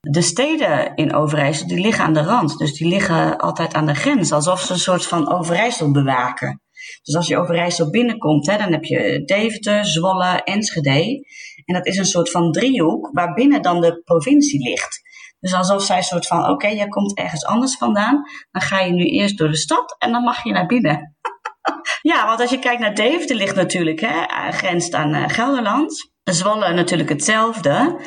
[SPEAKER 15] De steden in Overijssel die liggen aan de rand. Dus die liggen altijd aan de grens. Alsof ze een soort van Overijssel bewaken. Dus als je Overijssel binnenkomt, hè, dan heb je Deventer, Zwolle, Enschede. En dat is een soort van driehoek waarbinnen dan de provincie ligt. Dus alsof zij een soort van, oké, jij komt ergens anders vandaan. Dan ga je nu eerst door de stad en dan mag je naar binnen. ja, want als je kijkt naar Deventer ligt natuurlijk, hè, grenst aan uh, Gelderland. Zwolle natuurlijk hetzelfde.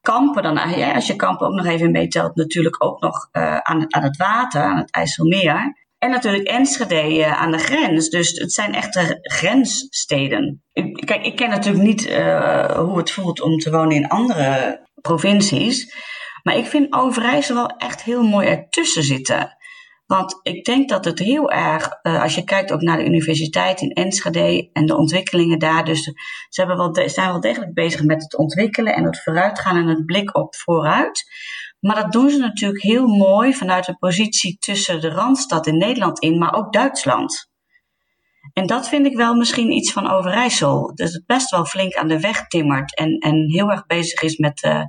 [SPEAKER 15] Kampen dan, als je Kampen ook nog even meetelt, natuurlijk ook nog uh, aan, aan het water, aan het IJsselmeer. En natuurlijk Enschede uh, aan de grens. Dus het zijn echte grenssteden. Ik, kijk, ik ken natuurlijk niet uh, hoe het voelt om te wonen in andere provincies. Maar ik vind Overijssel wel echt heel mooi ertussen zitten. Want ik denk dat het heel erg, uh, als je kijkt ook naar de universiteit in Enschede en de ontwikkelingen daar. Dus ze hebben wel zijn wel degelijk bezig met het ontwikkelen en het vooruitgaan en het blik op vooruit. Maar dat doen ze natuurlijk heel mooi vanuit een positie tussen de Randstad in Nederland in, maar ook Duitsland. En dat vind ik wel misschien iets van Overijssel. Dat het best wel flink aan de weg timmert en, en heel erg bezig is met, uh,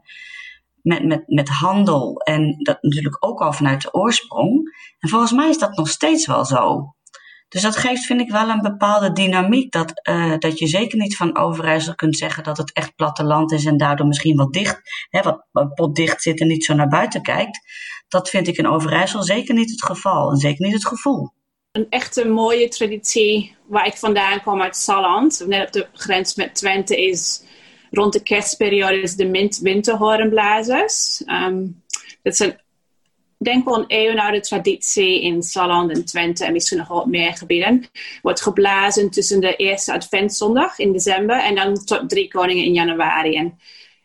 [SPEAKER 15] met, met, met handel. En dat natuurlijk ook al vanuit de oorsprong. En volgens mij is dat nog steeds wel zo. Dus dat geeft, vind ik, wel een bepaalde dynamiek. Dat, uh, dat je zeker niet van Overijssel kunt zeggen dat het echt platteland is en daardoor misschien wat dicht, hè, wat, potdicht zit en niet zo naar buiten kijkt. Dat vind ik in Overijssel zeker niet het geval en zeker niet het gevoel.
[SPEAKER 16] Een echte mooie traditie waar ik vandaan kom uit Salland, net op de grens met Twente, is rond de kerstperiode is de winterhoornblazers. Um, dat is een denk wel een eeuwenoude traditie in Salland en Twente en misschien nog wat meer gebieden. Wordt geblazen tussen de eerste adventszondag in december en dan tot drie koningen in januari. En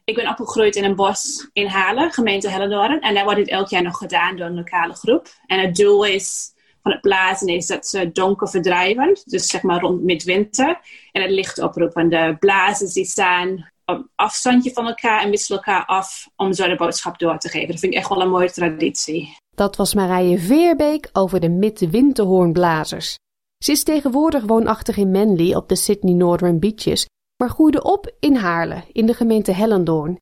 [SPEAKER 16] ik ben opgegroeid in een bos in Halen, gemeente Hellendoorn. En daar wordt dit elk jaar nog gedaan door een lokale groep. En het doel is van het blazen is dat ze donker verdrijven. Dus zeg maar rond midwinter. En het licht oproepen. De blazers die staan op afstandje van elkaar en wisselen elkaar af om zo de boodschap door te geven. Dat vind ik echt wel een mooie traditie.
[SPEAKER 11] Dat was Marije Veerbeek over de midwinterhoornblazers. Ze is tegenwoordig woonachtig in Manly op de Sydney Northern Beaches, maar groeide op in Haarlem, in de gemeente Hellendoorn.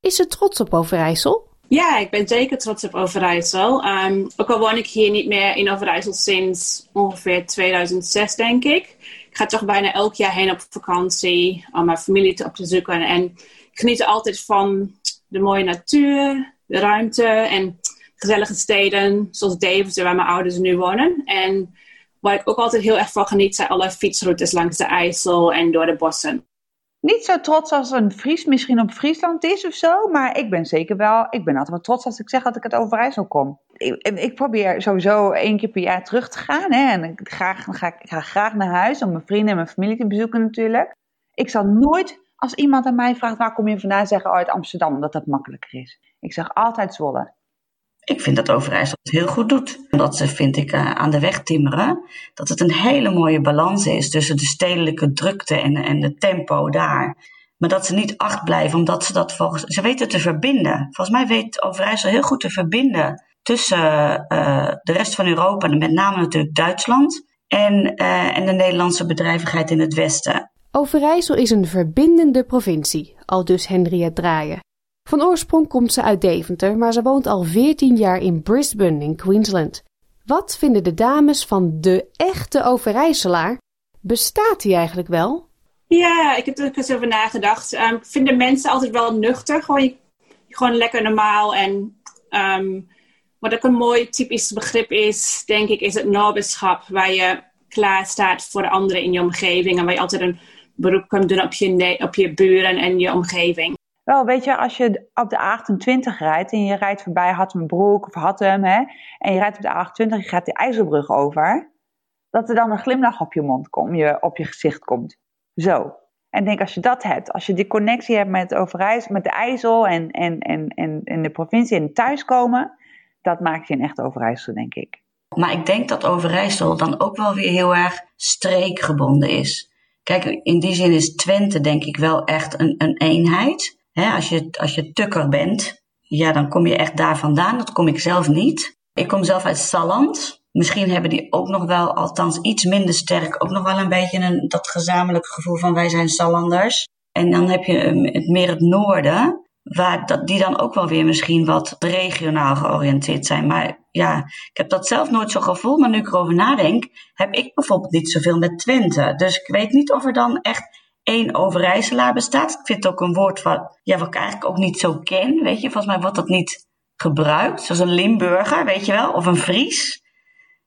[SPEAKER 11] Is ze trots op Overijssel?
[SPEAKER 16] Ja, ik ben zeker trots op Overijssel. Um, ook al woon ik hier niet meer in Overijssel sinds ongeveer 2006, denk ik. Ik ga toch bijna elk jaar heen op vakantie om mijn familie te op te zoeken. En ik geniet altijd van de mooie natuur, de ruimte en gezellige steden, zoals Deventer, waar mijn ouders nu wonen. En waar ik ook altijd heel erg van geniet, zijn alle fietsroutes langs de IJssel en door de bossen
[SPEAKER 17] niet zo trots als een Fries misschien op Friesland is of zo. Maar ik ben zeker wel, ik ben altijd wel trots als ik zeg dat ik uit Overijssel kom. Ik, ik probeer sowieso één keer per jaar terug te gaan. Hè, en ik, graag, ga, ik ga graag naar huis om mijn vrienden en mijn familie te bezoeken natuurlijk. Ik zal nooit, als iemand aan mij vraagt waar kom je vandaan, zeggen oh, uit Amsterdam, omdat dat makkelijker is. Ik zeg altijd Zwolle.
[SPEAKER 15] Ik vind dat Overijssel het heel goed doet. Dat ze, vind ik, uh, aan de weg timmeren. Dat het een hele mooie balans is tussen de stedelijke drukte en, en de tempo daar. Maar dat ze niet acht blijven, omdat ze dat volgens... Ze weten te verbinden. Volgens mij weet Overijssel heel goed te verbinden tussen uh, de rest van Europa, en met name natuurlijk Duitsland, en, uh, en de Nederlandse bedrijvigheid in het Westen.
[SPEAKER 11] Overijssel is een verbindende provincie, al dus Henriette Draaien. Van oorsprong komt ze uit Deventer, maar ze woont al 14 jaar in Brisbane in Queensland. Wat vinden de dames van de echte Overijsselaar? Bestaat die eigenlijk wel?
[SPEAKER 16] Ja, ik heb er eens over nagedacht. Um, ik vind de mensen altijd wel nuchter. Gewoon, gewoon lekker normaal. En um, wat ook een mooi typisch begrip is, denk ik, is het naberschap. Waar je klaar staat voor de anderen in je omgeving. En waar je altijd een beroep kunt doen op je, op je buren en je omgeving.
[SPEAKER 17] Wel, weet je, als je op de A28 rijdt en je rijdt voorbij Hattemenbroek of Hattem, hè, en je rijdt op de A28, je gaat de IJsselbrug over, dat er dan een glimlach op je mond komt, je, op je gezicht komt. Zo. En denk als je dat hebt, als je die connectie hebt met Overijssel, met de IJssel en, en, en, en, en de provincie en thuiskomen, dat maakt je een echt Overijssel, denk ik.
[SPEAKER 15] Maar ik denk dat Overijssel dan ook wel weer heel erg streekgebonden is. Kijk, in die zin is Twente denk ik wel echt een eenheid als, je, als je tukker bent, ja, dan kom je echt daar vandaan. Dat kom ik zelf niet. Ik kom zelf uit Salland. Misschien hebben die ook nog wel, althans iets minder sterk, ook nog wel een beetje een, dat gezamenlijke gevoel van wij zijn Sallanders. En dan heb je ehm, het meer het noorden, waar dat, die dan ook wel weer misschien wat regionaal georiënteerd zijn. Maar ja, ik heb dat zelf nooit zo gevoeld. Maar nu ik erover nadenk, heb ik bijvoorbeeld niet zoveel met Twente. Dus ik weet niet of er dan echt één Overijsselaar bestaat. Ik vind het ook een woord wat, ja, wat ik eigenlijk ook niet zo ken. Weet je, volgens mij wordt dat niet gebruikt. Zoals een Limburger, weet je wel, of een Fries.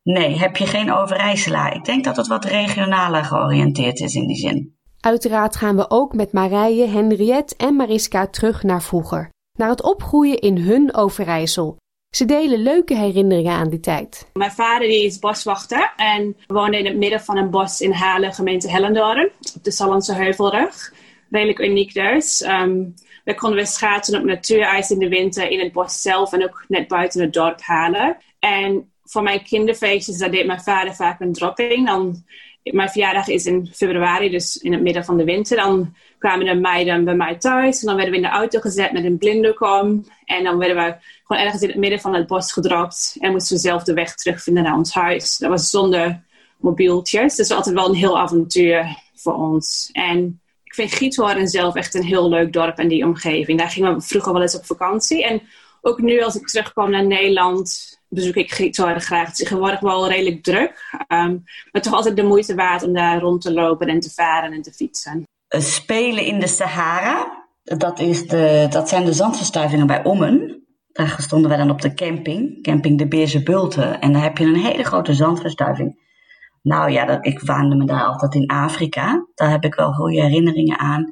[SPEAKER 15] Nee, heb je geen Overijsselaar. Ik denk dat het wat regionaler georiënteerd is in die zin.
[SPEAKER 11] Uiteraard gaan we ook met Marije, Henriette en Mariska terug naar vroeger. Naar het opgroeien in hun Overijssel. Ze delen leuke herinneringen aan die tijd.
[SPEAKER 16] Mijn vader die is boswachter en woonde in het midden van een bos in Halen, gemeente Hellendoorn, op de Sallandse Heuvelrug. Redelijk uniek dus. Um, we konden weer schaatsen op natuurijs in de winter in het bos zelf en ook net buiten het dorp Halen. En voor mijn kinderfeestjes, deed mijn vader vaak een dropping. Dan, mijn verjaardag is in februari, dus in het midden van de winter. Dan kwamen de meiden bij mij thuis. En dan werden we in de auto gezet met een blinderkom. En dan werden we gewoon ergens in het midden van het bos gedropt. En moesten we zelf de weg terugvinden naar ons huis. Dat was zonder mobieltjes. Dus altijd wel een heel avontuur voor ons. En ik vind Giethoorn zelf echt een heel leuk dorp en die omgeving. Daar gingen we vroeger wel eens op vakantie. En ook nu als ik terugkom naar Nederland bezoek ik Giethoorn graag. Het is tegenwoordig wel redelijk druk. Um, maar toch altijd de moeite waard om daar rond te lopen en te varen en te fietsen.
[SPEAKER 15] Spelen in de Sahara. Dat, is de, dat zijn de zandverstuivingen bij Ommen. Daar stonden wij dan op de camping, camping de Beerse Bulten. En daar heb je een hele grote zandverstuiving. Nou ja, dat, ik waande me daar altijd in Afrika. Daar heb ik wel goede herinneringen aan.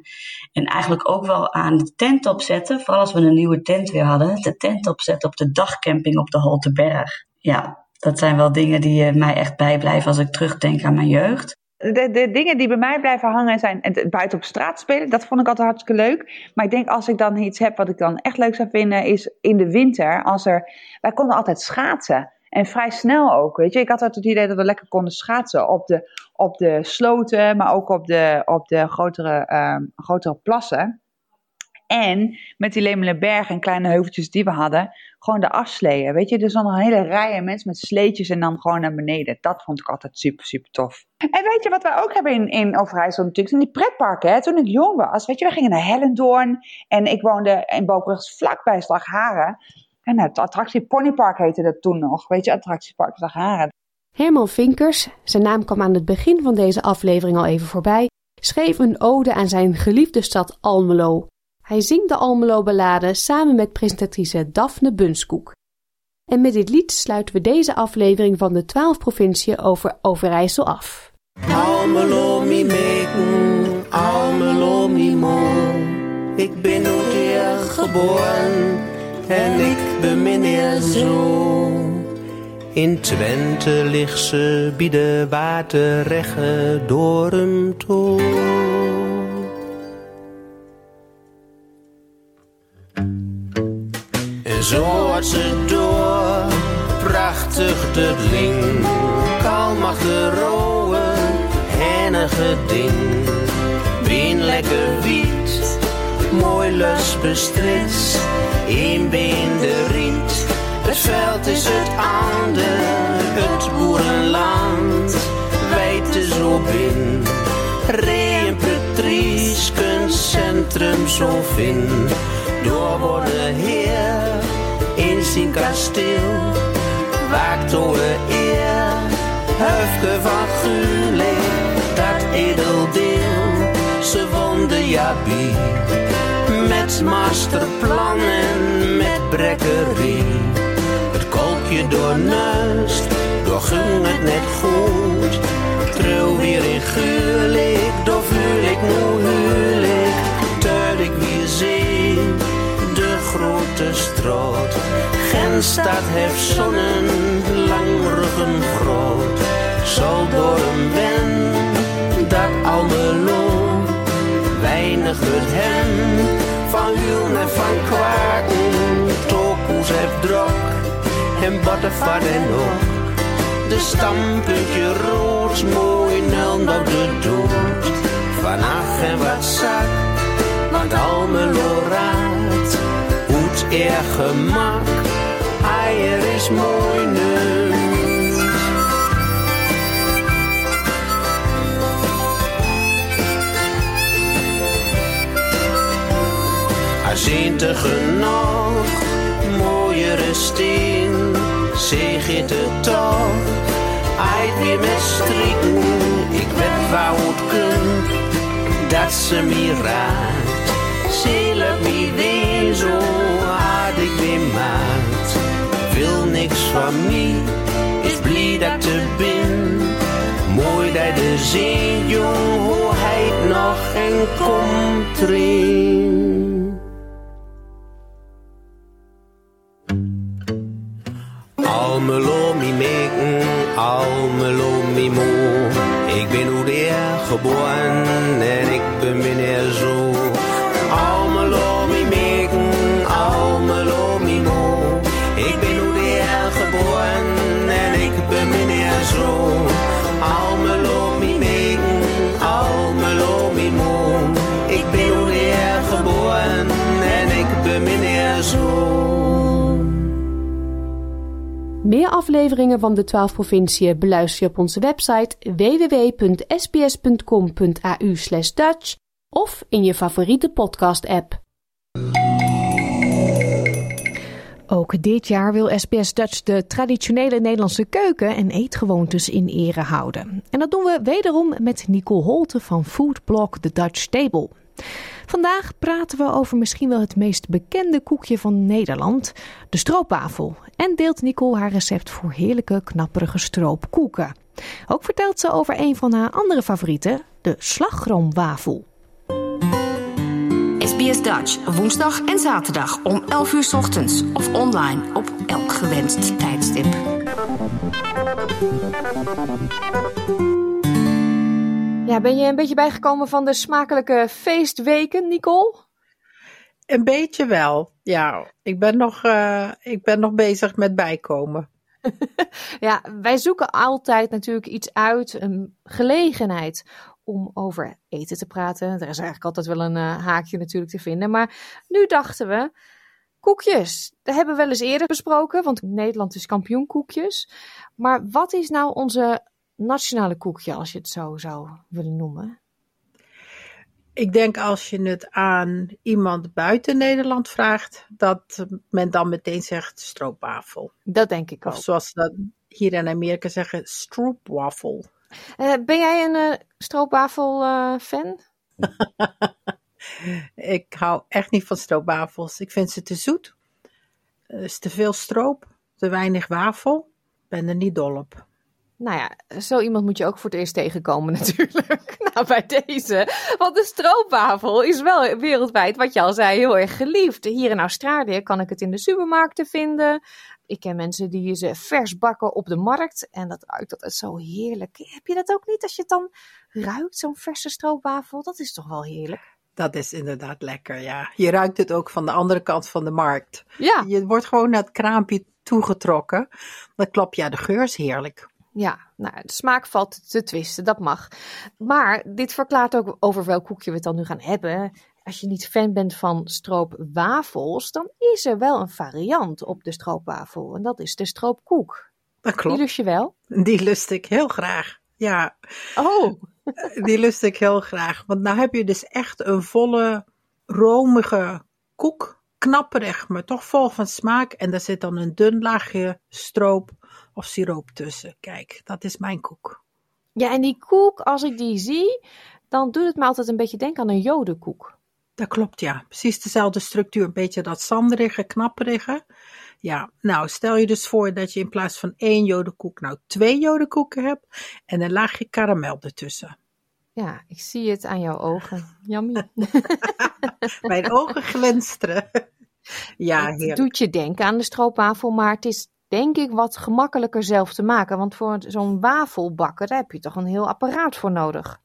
[SPEAKER 15] En eigenlijk ook wel aan de tent opzetten. Vooral als we een nieuwe tent weer hadden. De tent opzetten op de dagcamping op de Holteberg. Ja, dat zijn wel dingen die eh, mij echt bijblijven als ik terugdenk aan mijn jeugd.
[SPEAKER 17] De, de dingen die bij mij blijven hangen zijn het buiten op straat spelen. Dat vond ik altijd hartstikke leuk. Maar ik denk als ik dan iets heb wat ik dan echt leuk zou vinden, is in de winter. Als er, wij konden altijd schaatsen. En vrij snel ook, weet je. Ik had altijd het idee dat we lekker konden schaatsen op de, op de sloten, maar ook op de, op de grotere, uh, grotere plassen. En met die Lemelenberg en kleine heuveltjes die we hadden, gewoon de afsleeën. Weet je, dus dan een hele rij mensen met sleetjes en dan gewoon naar beneden. Dat vond ik altijd super, super tof. En weet je wat wij ook hebben in, in Overijssel natuurlijk? In die pretparken, hè? toen ik jong was. Weet je, we gingen naar Hellendoorn en ik woonde in Bobrug vlakbij Slagharen. En het attractie Ponypark heette dat toen nog. Weet je, attractiepark Slagharen.
[SPEAKER 11] Herman Vinkers, zijn naam kwam aan het begin van deze aflevering al even voorbij, schreef een ode aan zijn geliefde stad Almelo. Hij zingt de Almelo-ballade samen met presentatrice Daphne Bunskoek. En met dit lied sluiten we deze aflevering van de 12 provinciën over Overijssel af.
[SPEAKER 18] Almelo mi meken, Almelo mi. Ik ben nooit hier geboren en ik bemin je zo. In Twente ligt ze bij de waterregge door hem toe. Had ze door, prachtig de ling, kalmachtig roe, hennige ding. Bien lekker wiet, mooi lus bestrits, in been de riet. Het veld is het ander, het boerenland, wijd zo bin. Reen Patrice, centrum zo vind, door worden heer in zijn kasteel. Waakt door eer, van Gulik, dat edeldeel. Ze wonde Jabi, met masterplannen, met brekkerie. Het kolkje door neust, door ging het net goed. Trouw weer in Gulik, door voel ik nu. Straat. Genstad heeft zonnen, langruggen groot. Zal door hem ben, dat Almelo. Weinig wordt hem, van Hulen en van Kwaken. Tokoes heeft drok, en bottenvat en ook. De stampuntje rood, mooi nul naar de dood. Van ach en wat zak, want Almelo raad. Er gemak, eier is mooi nu. Azintig genoeg, mooiere steen, zeg het het toch. Eit weer met strikken, ik weet waar het kunt, dat ze me raakt. Zielig me weer zo Wil niks van mij, is blij dat te bin. Mooi dat de zee, jong, hoe hij nog en komt erin. Almelo mi meken, Almelo mi moe. Ik ben hoe der geboren
[SPEAKER 3] Afleveringen van de 12 provinciën beluister je op onze website www.sbs.com.au/dutch of in je favoriete podcast-app.
[SPEAKER 19] Ook dit jaar wil SBS Dutch de traditionele Nederlandse keuken en eetgewoontes in ere houden. En dat doen we wederom met Nicole Holte van Foodblog The Dutch Table. Vandaag praten we over misschien wel het meest bekende koekje van Nederland, de stroopwafel. En deelt Nicole haar recept voor heerlijke, knapperige stroopkoeken. Ook vertelt ze over een van haar andere favorieten, de slagroomwafel.
[SPEAKER 12] SBS Dutch, woensdag en zaterdag om 11 uur ochtends of online op elk gewenst tijdstip.
[SPEAKER 3] Ja, ben je een beetje bijgekomen van de smakelijke feestweken, Nicole?
[SPEAKER 20] Een beetje wel, ja. Ik ben nog, uh, ik ben nog bezig met bijkomen.
[SPEAKER 3] ja, wij zoeken altijd natuurlijk iets uit, een gelegenheid om over eten te praten. Er is eigenlijk altijd wel een uh, haakje natuurlijk te vinden. Maar nu dachten we, koekjes. Dat hebben we wel eens eerder besproken, want Nederland is kampioen koekjes. Maar wat is nou onze nationale koekje, als je het zo zou willen noemen?
[SPEAKER 20] Ik denk als je het aan iemand buiten Nederland vraagt, dat men dan meteen zegt stroopwafel.
[SPEAKER 3] Dat denk ik
[SPEAKER 20] of
[SPEAKER 3] ook.
[SPEAKER 20] zoals ze dat hier in Amerika zeggen, stroopwafel.
[SPEAKER 3] Uh, ben jij een uh, stroopwafel uh, fan?
[SPEAKER 20] ik hou echt niet van stroopwafels. Ik vind ze te zoet. Er is te veel stroop, te weinig wafel. Ik ben er niet dol op.
[SPEAKER 3] Nou ja, zo iemand moet je ook voor het eerst tegenkomen natuurlijk. nou, bij deze. Want de stroopwafel is wel wereldwijd, wat je al zei, heel erg geliefd. Hier in Australië kan ik het in de supermarkten vinden. Ik ken mensen die ze vers bakken op de markt. En dat ruikt altijd zo heerlijk. Heb je dat ook niet als je het dan ruikt, zo'n verse stroopwafel? Dat is toch wel heerlijk?
[SPEAKER 20] Dat is inderdaad lekker, ja. Je ruikt het ook van de andere kant van de markt.
[SPEAKER 3] Ja.
[SPEAKER 20] Je wordt gewoon naar het kraampje toegetrokken. Dan klap je, ja, de geur is heerlijk.
[SPEAKER 3] Ja, nou, de smaak valt te twisten, dat mag. Maar dit verklaart ook over welk koekje we het dan nu gaan hebben. Als je niet fan bent van stroopwafels, dan is er wel een variant op de stroopwafel. En dat is de stroopkoek.
[SPEAKER 20] Dat klopt.
[SPEAKER 3] Die lust je wel?
[SPEAKER 20] Die lust ik heel graag, ja.
[SPEAKER 3] Oh.
[SPEAKER 20] Die lust ik heel graag. Want nou heb je dus echt een volle, romige koek. Knapperig, maar toch vol van smaak. En daar zit dan een dun laagje stroop of siroop tussen. Kijk, dat is mijn koek.
[SPEAKER 3] Ja, en die koek, als ik die zie, dan doet het me altijd een beetje denken aan een jodenkoek.
[SPEAKER 20] Dat klopt, ja. Precies dezelfde structuur. Een beetje dat zanderige, knapperige. Ja, nou, stel je dus voor dat je in plaats van één jodenkoek nou twee jodenkoeken hebt en een laagje karamel ertussen.
[SPEAKER 3] Ja, ik zie het aan jouw ogen. Yummy.
[SPEAKER 20] Mijn ogen glinsteren. Ja,
[SPEAKER 3] het
[SPEAKER 20] heerlijk.
[SPEAKER 3] doet je denken aan de stroopwafel, maar het is denk ik wat gemakkelijker zelf te maken. Want voor zo'n wafelbakker daar heb je toch een heel apparaat voor nodig.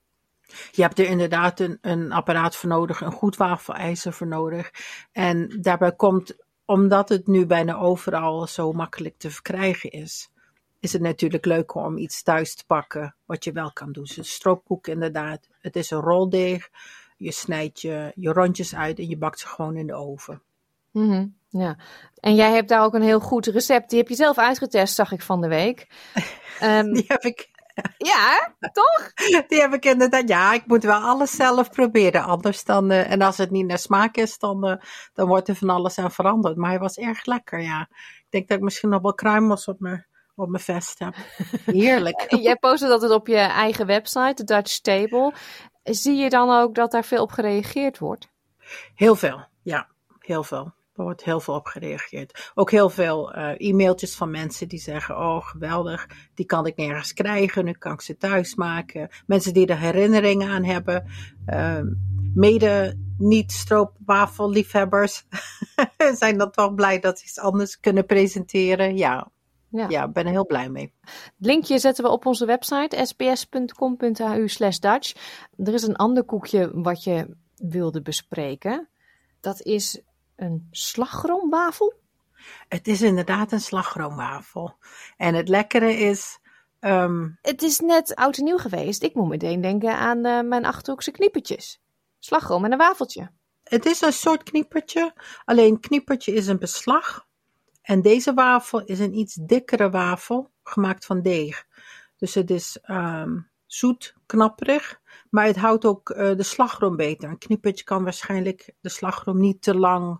[SPEAKER 20] Je hebt er inderdaad een, een apparaat voor nodig, een goed wafelijzer voor nodig. En daarbij komt, omdat het nu bijna overal zo makkelijk te verkrijgen is, is het natuurlijk leuker om iets thuis te pakken wat je wel kan doen. Dus een stroopkoek inderdaad. Het is een roldeeg. Je snijdt je, je rondjes uit en je bakt ze gewoon in de oven.
[SPEAKER 3] Mm -hmm, ja. En jij hebt daar ook een heel goed recept. Die heb je zelf uitgetest, zag ik van de week. Um,
[SPEAKER 20] Die heb ik.
[SPEAKER 3] Ja, toch?
[SPEAKER 20] Die heb ik inderdaad. Ja, ik moet wel alles zelf proberen. Anders dan. Uh, en als het niet naar smaak is, dan, uh, dan wordt er van alles aan veranderd. Maar hij was erg lekker, ja. Ik denk dat ik misschien nog wel kruimels op mijn, op mijn vest heb. Heerlijk.
[SPEAKER 3] Jij postte dat het op je eigen website, de Dutch Table. Zie je dan ook dat daar veel op gereageerd wordt?
[SPEAKER 20] Heel veel, ja. Heel veel. Er wordt heel veel op gereageerd. Ook heel veel uh, e-mailtjes van mensen die zeggen: Oh, geweldig, die kan ik nergens krijgen. Nu kan ik ze thuis maken. Mensen die er herinneringen aan hebben. Uh, mede niet-stroopwafelliefhebbers zijn dan toch blij dat ze iets anders kunnen presenteren. Ja, ja. ben er heel blij mee.
[SPEAKER 3] Het linkje zetten we op onze website sbs.com.au slash Dutch. Er is een ander koekje wat je wilde bespreken. Dat is een slagroomwafel?
[SPEAKER 20] Het is inderdaad een slagroomwafel. En het lekkere is. Um...
[SPEAKER 3] Het is net oud en nieuw geweest. Ik moet meteen denken aan uh, mijn achterhoekse kniepertjes. Slagroom en een wafeltje.
[SPEAKER 20] Het is een soort kniepertje. Alleen kniepertje is een beslag. En deze wafel is een iets dikkere wafel, gemaakt van deeg. Dus het is ehm, zoet, knapperig, maar het houdt ook eh, de slagroom beter. Een knippetje kan waarschijnlijk de slagroom niet te lang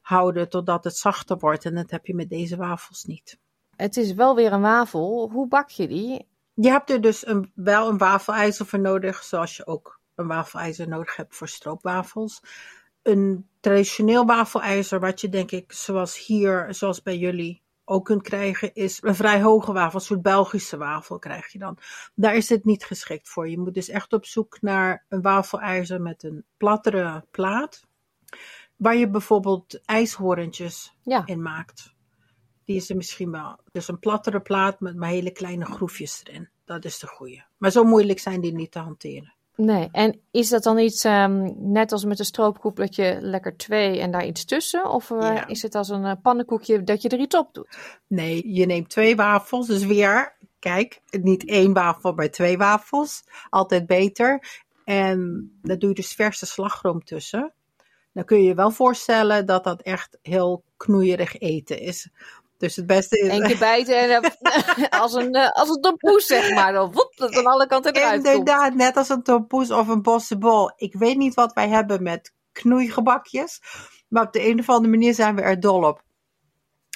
[SPEAKER 20] houden totdat het zachter wordt. En dat heb je met deze wafels niet.
[SPEAKER 3] Het is wel weer een wafel. Hoe bak je die?
[SPEAKER 20] Je hebt er dus een, wel een wafelijzer voor nodig, zoals je ook een wafelijzer nodig hebt voor stroopwafels. Een traditioneel wafelijzer, wat je denk ik, zoals hier, zoals bij jullie, ook kunt krijgen, is een vrij hoge wafel, een soort Belgische wafel krijg je dan. Daar is het niet geschikt voor. Je moet dus echt op zoek naar een wafelijzer met een plattere plaat, waar je bijvoorbeeld ijshoorntjes in maakt. Die is er misschien wel. Dus een plattere plaat met maar hele kleine groefjes erin. Dat is de goede. Maar zo moeilijk zijn die niet te hanteren.
[SPEAKER 3] Nee, en is dat dan iets ehm, net als met een stroopkoek dat je lekker twee en daar iets tussen? Of eh, is het als een uh, pannenkoekje dat je er iets op doet?
[SPEAKER 20] Nee, je neemt twee wafels. Dus weer, kijk, niet één wafel, maar twee wafels. Altijd beter. En daar doe je dus verse slagroom tussen. Dan kun je je wel voorstellen dat dat echt heel knoeierig eten is. Dus het beste is...
[SPEAKER 3] Eén keer bijten en als, een, uh, als een tompoes, zeg maar. Dan woep, dat aan alle kanten eruit
[SPEAKER 20] Inderdaad, net als een tompoes of een bossenbol. Ik weet niet wat wij hebben met knoeigebakjes. Maar op de een of andere manier zijn we er dol op.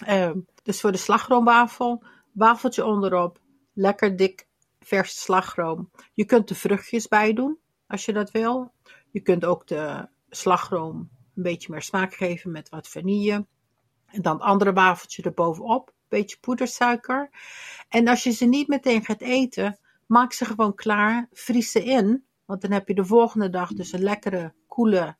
[SPEAKER 20] Uh, dus voor de slagroomwafel, wafeltje onderop. Lekker dik verse slagroom. Je kunt de vruchtjes bij doen, als je dat wil. Je kunt ook de slagroom een beetje meer smaak geven met wat vanille. En dan het andere wafeltje erbovenop. Beetje poedersuiker. En als je ze niet meteen gaat eten, maak ze gewoon klaar. Vries ze in. Want dan heb je de volgende dag dus een lekkere, koele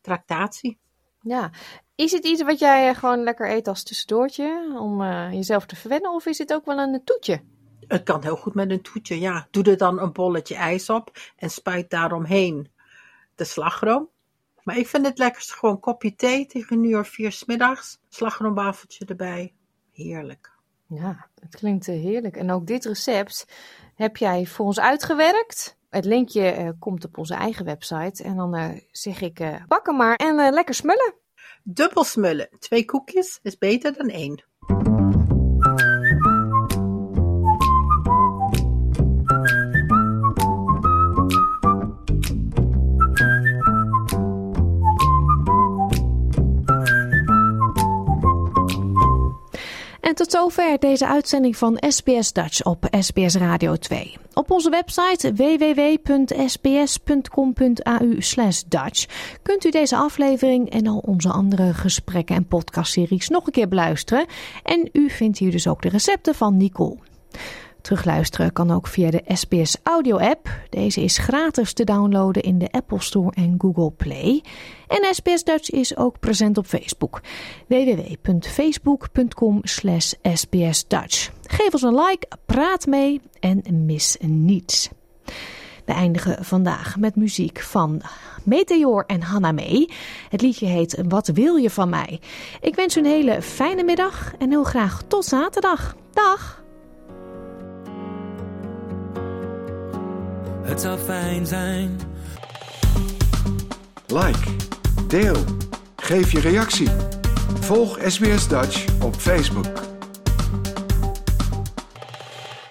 [SPEAKER 20] tractatie.
[SPEAKER 3] Ja. Is het iets wat jij gewoon lekker eet als tussendoortje? Om uh, jezelf te verwennen? Of is het ook wel een toetje?
[SPEAKER 20] Het kan heel goed met een toetje, ja. Doe er dan een bolletje ijs op en spuit daaromheen de slagroom. Maar ik vind het lekkerst gewoon kopje thee tegen nu uur vier smiddags. Slagroomwafeltje erbij. Heerlijk.
[SPEAKER 3] Ja, het klinkt eh, heerlijk. En ook dit recept heb jij voor ons uitgewerkt. Het linkje uh, komt op onze eigen website. En dan uh, zeg ik, uh, bak hem maar en lekker smullen.
[SPEAKER 20] Dubbel smullen. Twee koekjes is beter dan één.
[SPEAKER 3] Tot zover deze uitzending van SBS Dutch op SBS Radio 2. Op onze website www.sbs.com.au Dutch kunt u deze aflevering en al onze andere gesprekken en podcastseries nog een keer beluisteren. En u vindt hier dus ook de recepten van Nicole. Terugluisteren kan ook via de SBS Audio app. Deze is gratis te downloaden in de Apple Store en Google Play. En SBS Dutch is ook present op Facebook. www.facebook.com slash sbsdutch. Geef ons een like, praat mee en mis niets. We eindigen vandaag met muziek van Meteor en Hannah May. Het liedje heet Wat wil je van mij? Ik wens u een hele fijne middag en heel graag tot zaterdag. Dag!
[SPEAKER 21] Het zou fijn zijn.
[SPEAKER 1] Like, deel, geef je reactie. Volg SBS Dutch op Facebook.